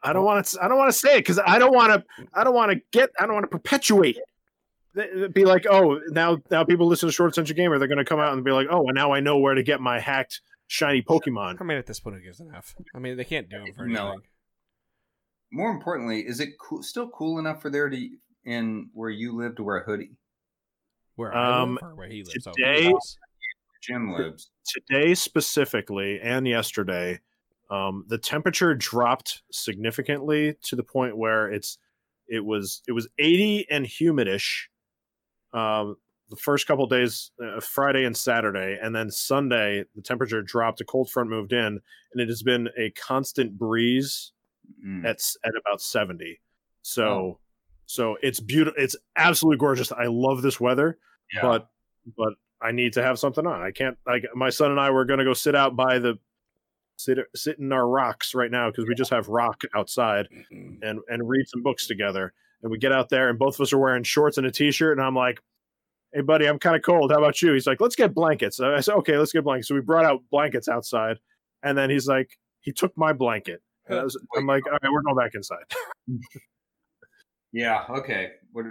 I don't want to. I don't want to say it because I don't want to. I don't want to get. I don't want to perpetuate it. It'd Be like, oh, now now people listen to Short Attention Gamer. They're going to come out and be like, oh, and now I know where to get my hacked shiny Pokemon. I mean, at this point, it gives enough? I mean, they can't do it for No. anything. More importantly, is it cool, still cool enough for there to in where you live to wear a hoodie? Where I Um, live or where he lives. Oh, today- he lives. Jim lives. Today specifically, and yesterday, um, the temperature dropped significantly to the point where it's it was it was 80 and humidish. Um, the first couple days, uh, Friday and Saturday, and then Sunday, the temperature dropped. A cold front moved in, and it has been a constant breeze Mm. at at about 70. So Oh. so it's beautiful. It's absolutely gorgeous. I love this weather, Yeah. but but I need to have something on. I can't like my son and I were going to go sit out by the sit sit in our rocks right now because we just have rock outside and and read some books together. And we get out there and both of us are wearing shorts and a t-shirt and I'm like, "Hey buddy, I'm kind of cold. How about you?" He's like, "Let's get blankets." I said, "Okay, let's get blankets." So we brought out blankets outside and then he's like, he took my blanket. And I was, I'm like, "All right, we're going back inside." *laughs* yeah. Okay. What,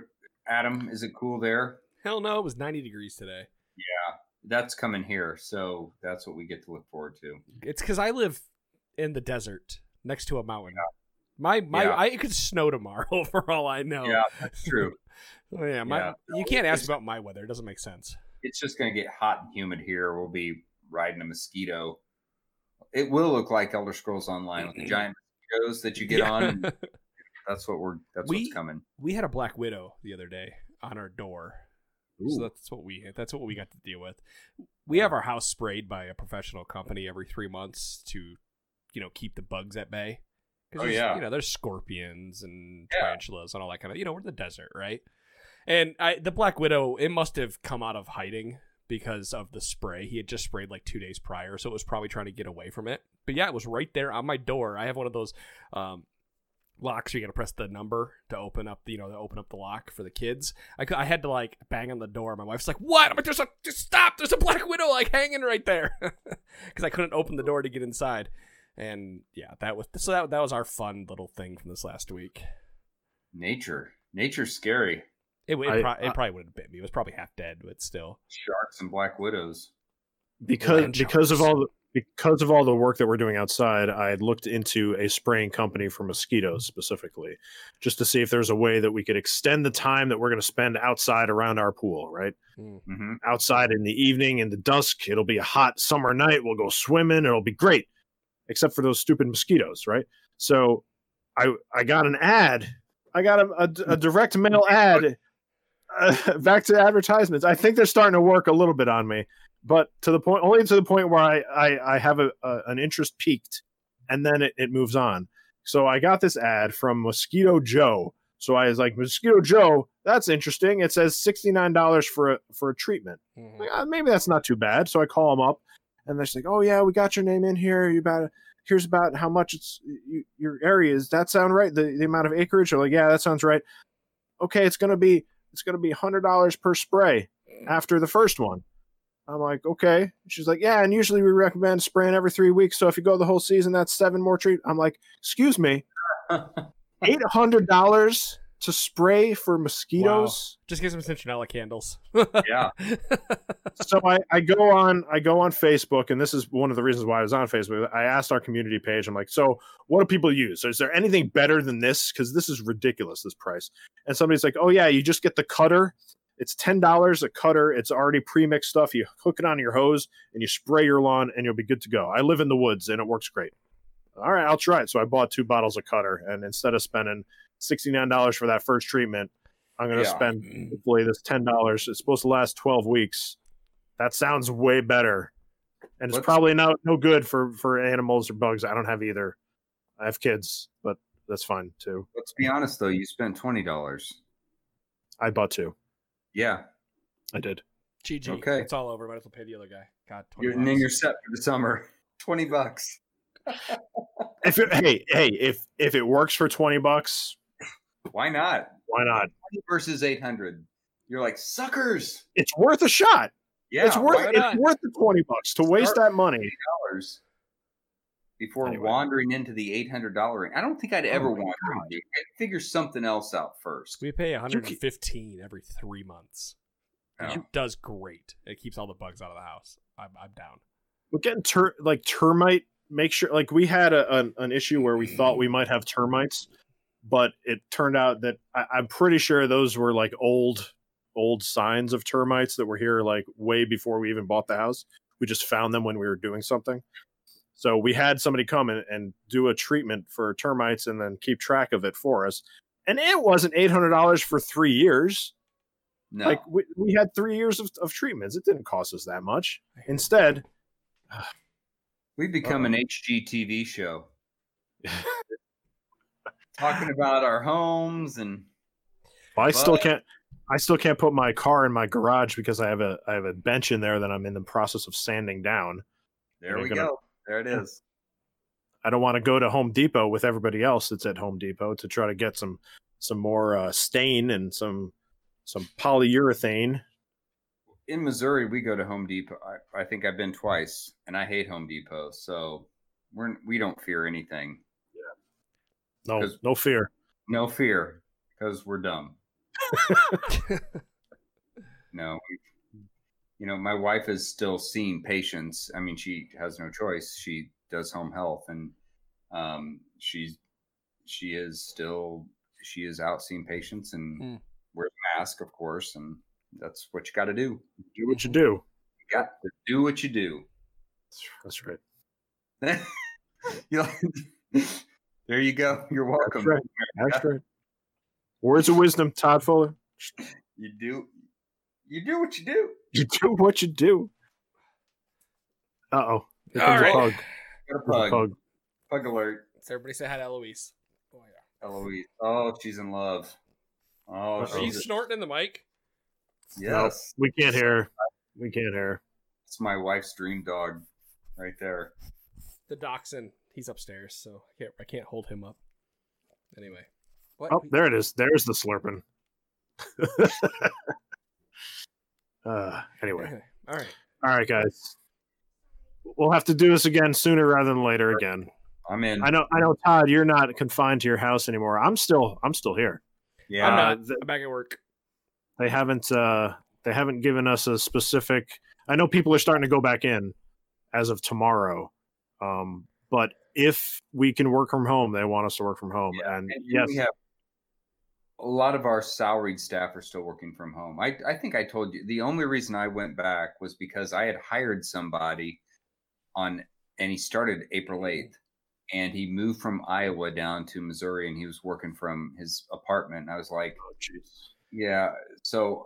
Adam? Is it cool there? Hell no, it was 90 degrees today. Yeah, that's coming here, so that's what we get to look forward to. It's because I live in the desert next to a mountain. My my, Yeah. I, it could snow tomorrow *laughs* for all I know. Yeah, that's true. *laughs* Oh, yeah, my, Yeah. you can't ask about my weather. It doesn't make sense. it's just going to get hot and humid here. We'll be riding a mosquito. It will look like Elder Scrolls Online with the giant mosquitoes that you get Yeah. on. *laughs* That's what we're. That's We- what's coming. we had a black widow the other day on our door. So that's what we that's what we got to deal with. We have our house sprayed by a professional company every three months to, you know, keep the bugs at bay. 'Cause Oh, yeah. you know, there's scorpions and Yeah. tarantulas and all that kind of. You know, we're in the desert, right? And I, the black widow, it must have come out of hiding because of the spray. He had just sprayed like two days prior, so it was probably trying to get away from it. But yeah, it was right there on my door. I have one of those um, locks where you got to press the number to open up the you know to open up the lock for the kids. I, I had to like bang on the door. My wife's like, "What?" I'm like, "There's a just stop! There's a black widow like hanging right there," *laughs* because I couldn't open the door to get inside. And yeah, that was so that that was our fun little thing from this last week. Nature. Nature's scary. It, it, I- pro- it I- probably would have bit me. It was probably half dead, but still. Sharks and black widows. because Land because of all the because of all the work that we're doing outside, I had looked into a spraying company for mosquitoes specifically, just to see if there's a way that we could extend the time that we're going to spend outside around our pool. Right Mm. hmm outside in the evening, in the dusk, it'll be a hot summer night. We'll go swimming. It'll be great, except for those stupid mosquitoes. Right. So, I I got an ad. I got a, a, a direct mail ad. Uh, *laughs* back to advertisements. I think they're starting to work a little bit on me but to the point only to the point where I I, I have a, a an interest peaked, and then it, it moves on. So I got this ad from Mosquito Joe. So I was like, Mosquito Joe, that's interesting. It says sixty nine dollars for a for a treatment. Mhm. Like, "Ah, maybe that's not too bad. So I call them up, and they're like, oh yeah, we got your name in here. You about here's about how much it's you, your area is. That sound right? The the amount of acreage? Or like, yeah, that sounds right. Okay, it's gonna be it's gonna be hundred dollars per spray after the first one. I'm like, okay. She's like, yeah, and usually we recommend spraying every three weeks. So if you go the whole season, that's seven more treat. I'm like, excuse me, *laughs* eight hundred dollars to spray for mosquitoes. Just get some citronella candles. yeah. *laughs* so I, I go on I go on Facebook, and this is one of the reasons why I was on Facebook. I asked our community page, I'm like, so what do people use? Is there anything better than this? Because this is ridiculous, this price. And somebody's like, oh yeah, you just get the cutter. It's ten dollars a cutter. It's already pre-mixed stuff. You hook it on your hose and you spray your lawn, and you'll be good to go. I live in the woods, and it works great. All right, I'll try it. So I bought two bottles of cutter, and instead of spending sixty nine dollars for that first treatment, I'm going to Yeah. spend mm. hopefully this ten dollars. It's supposed to last twelve weeks. That sounds way better, and it's What's- probably not no good for for animals or bugs. I don't have either. I have kids, but that's fine too. Let's be honest though. You spent twenty dollars. I bought two. Yeah. I did. GG. Okay. It's all over. Might as well pay the other guy. God, 20 You're, and then you're set for the summer. *laughs* Twenty bucks. If it, hey hey if if it works for twenty bucks, Why not? why not? Twenty versus eight hundred. You're like suckers. It's worth a shot. Yeah. it's worth it's worth the twenty bucks to waste that money. dollars before Anyway. wandering into the eight hundred dollar ring. I don't think I'd ever Oh my wander into it. I'd figure something else out first. We pay 115 every three months. Yeah. It does great. It keeps all the bugs out of the house. I'm, I'm down. We're getting ter- like termite. Make sure like we had a, an, an issue where we thought we might have termites, but it turned out that I, I'm pretty sure those were like old old signs of termites that were here like way before we even bought the house. We just found them when we were doing something. So we had somebody come in and do a treatment for termites and then keep track of it for us. and it wasn't eight hundred dollars for three years. No, Like we, we had three years of, of treatments. It didn't cost us that much. Instead, we've become an HGTV show *laughs* talking about our homes and I still can't. I still can't put my car in my garage because I have a I have a bench in there that I'm in the process of sanding down. there we gonna- go. There it is. I don't want to go to Home Depot with everybody else that's at Home Depot to try to get some some more uh, stain and some some polyurethane. In Missouri, we go to Home Depot. I, I think I've been twice, and I hate Home Depot, so we're we don't fear anything. No, 'Cause- no fear. No fear, because we're dumb. *laughs* No, you know, my wife is still seeing patients. I mean, she has no choice. She does home health, and um, she's she is still she is out seeing patients and Hmm. wears a mask, of course, and that's what you got to do. Do what you do. You got to do what you do. That's right. *laughs* you know, *laughs* there you go. *laughs* You're welcome. That's right. That's right. Words of wisdom, Todd Fuller. You do you do what you do. *laughs* You do what you do. Uh oh. Here All comes right. a pug. Got a There's a pug. pug. Pug alert. So everybody say hi to Eloise. Oh yeah. Eloise. Oh, she's in love. Oh, Uh-oh. She's she's snorting in the mic. yes. We can't hear. We can't hear. It's my wife's dream dog, right there. The dachshund. He's upstairs, so I can't I can't hold him up. Anyway. What? Oh, there it is. There's the slurping. *laughs* uh, anyway. All right. All right, guys. We'll have to do this again sooner rather than later again. I'm in. I know I know Todd, you're not confined to your house anymore. I'm still I'm still here. yeah. I'm not. th- I'm back at work. They haven't uh they haven't given us a specific I know people are starting to go back in as of tomorrow. Um but if we can work from home, they want us to work from home. Yeah, And And yes, we have a lot of our salaried staff are still working from home. I, I think I told you the only reason I went back was because I had hired somebody on, and he started April mm-hmm. 8th, and he moved from Iowa down to Missouri, and he was working from his apartment. And I was like, oh, jeez. yeah. So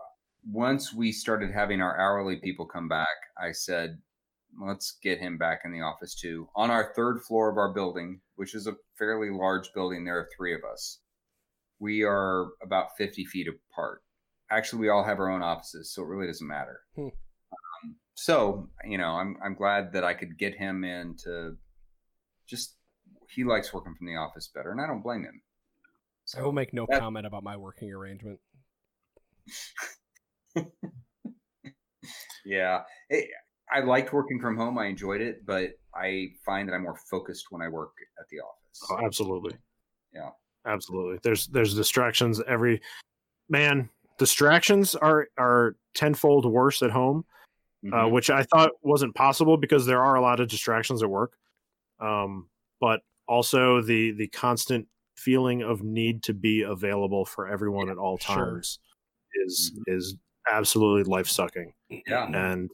once we started having our hourly people come back, I said, let's get him back in the office too. On our third floor of our building, which is a fairly large building, there are three of us. We are about 50 feet apart. Actually, we all have our own offices, so it really doesn't matter. Hmm. Um, so, you know, I'm, I'm glad that I could get him in to just, he likes working from the office better, and I don't blame him. So I will make no that- comment about my working arrangement. *laughs* Yeah, it, I liked working from home. I enjoyed it, but I find that I'm more focused when I work at the office. Oh, absolutely. Yeah. Absolutely. There's there's distractions every man, distractions are are tenfold worse at home. uh, Mhm. which I thought wasn't possible because there are a lot of distractions at work. Um, but also the the constant feeling of need to be available for everyone at all sure. times is Mhm. is absolutely life sucking. yeah, And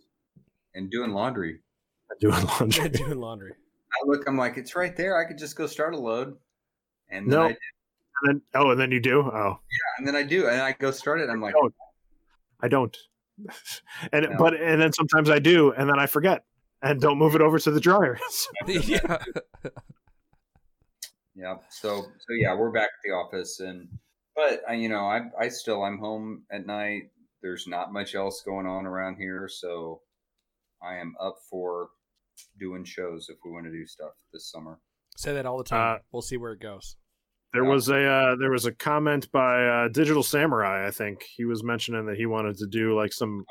and doing laundry. *laughs* doing laundry. Doing laundry. *laughs* I look, I'm like, it's right there. I could just go start a load, and then No. I, And then, oh, and then you do? Oh, yeah. and then I do, and I go start it. I'm like, don't. I don't. *laughs* and No. but and then sometimes I do, and then I forget and don't move it over to the dryer. yeah. yeah. So, so yeah, we're back at the office, and but I, you know, I, I still, I'm home at night. There's not much else going on around here, so I am up for doing shows if we want to do stuff this summer. Say that all the time. Uh, we'll see where it goes. There Yeah. was a uh, there was a comment by uh, Digital Samurai. I think he was mentioning that he wanted to do like some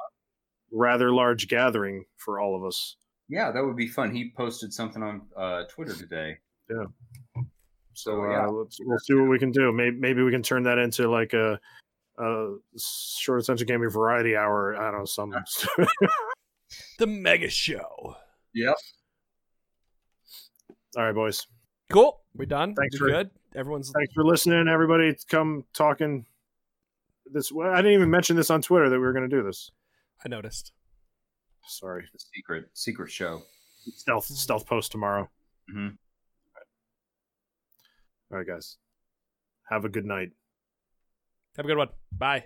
rather large gathering for all of us. Yeah, that would be fun. He posted something on uh, Twitter today. Yeah. So So uh, yeah, let's we'll see what we can do. Maybe maybe we can turn that into like a, a short attention gaming variety hour. I don't know some. *laughs* The mega show. yep. all right, boys. Cool. We done? Thanks We for- good? Everyone's Thanks for listening, everybody. Come talking. This well, I didn't even mention this on Twitter that we were going to do this. I noticed. Sorry, The secret secret show. stealth stealth post tomorrow. Mhm. All right, guys. Have a good night. Have a good one. Bye.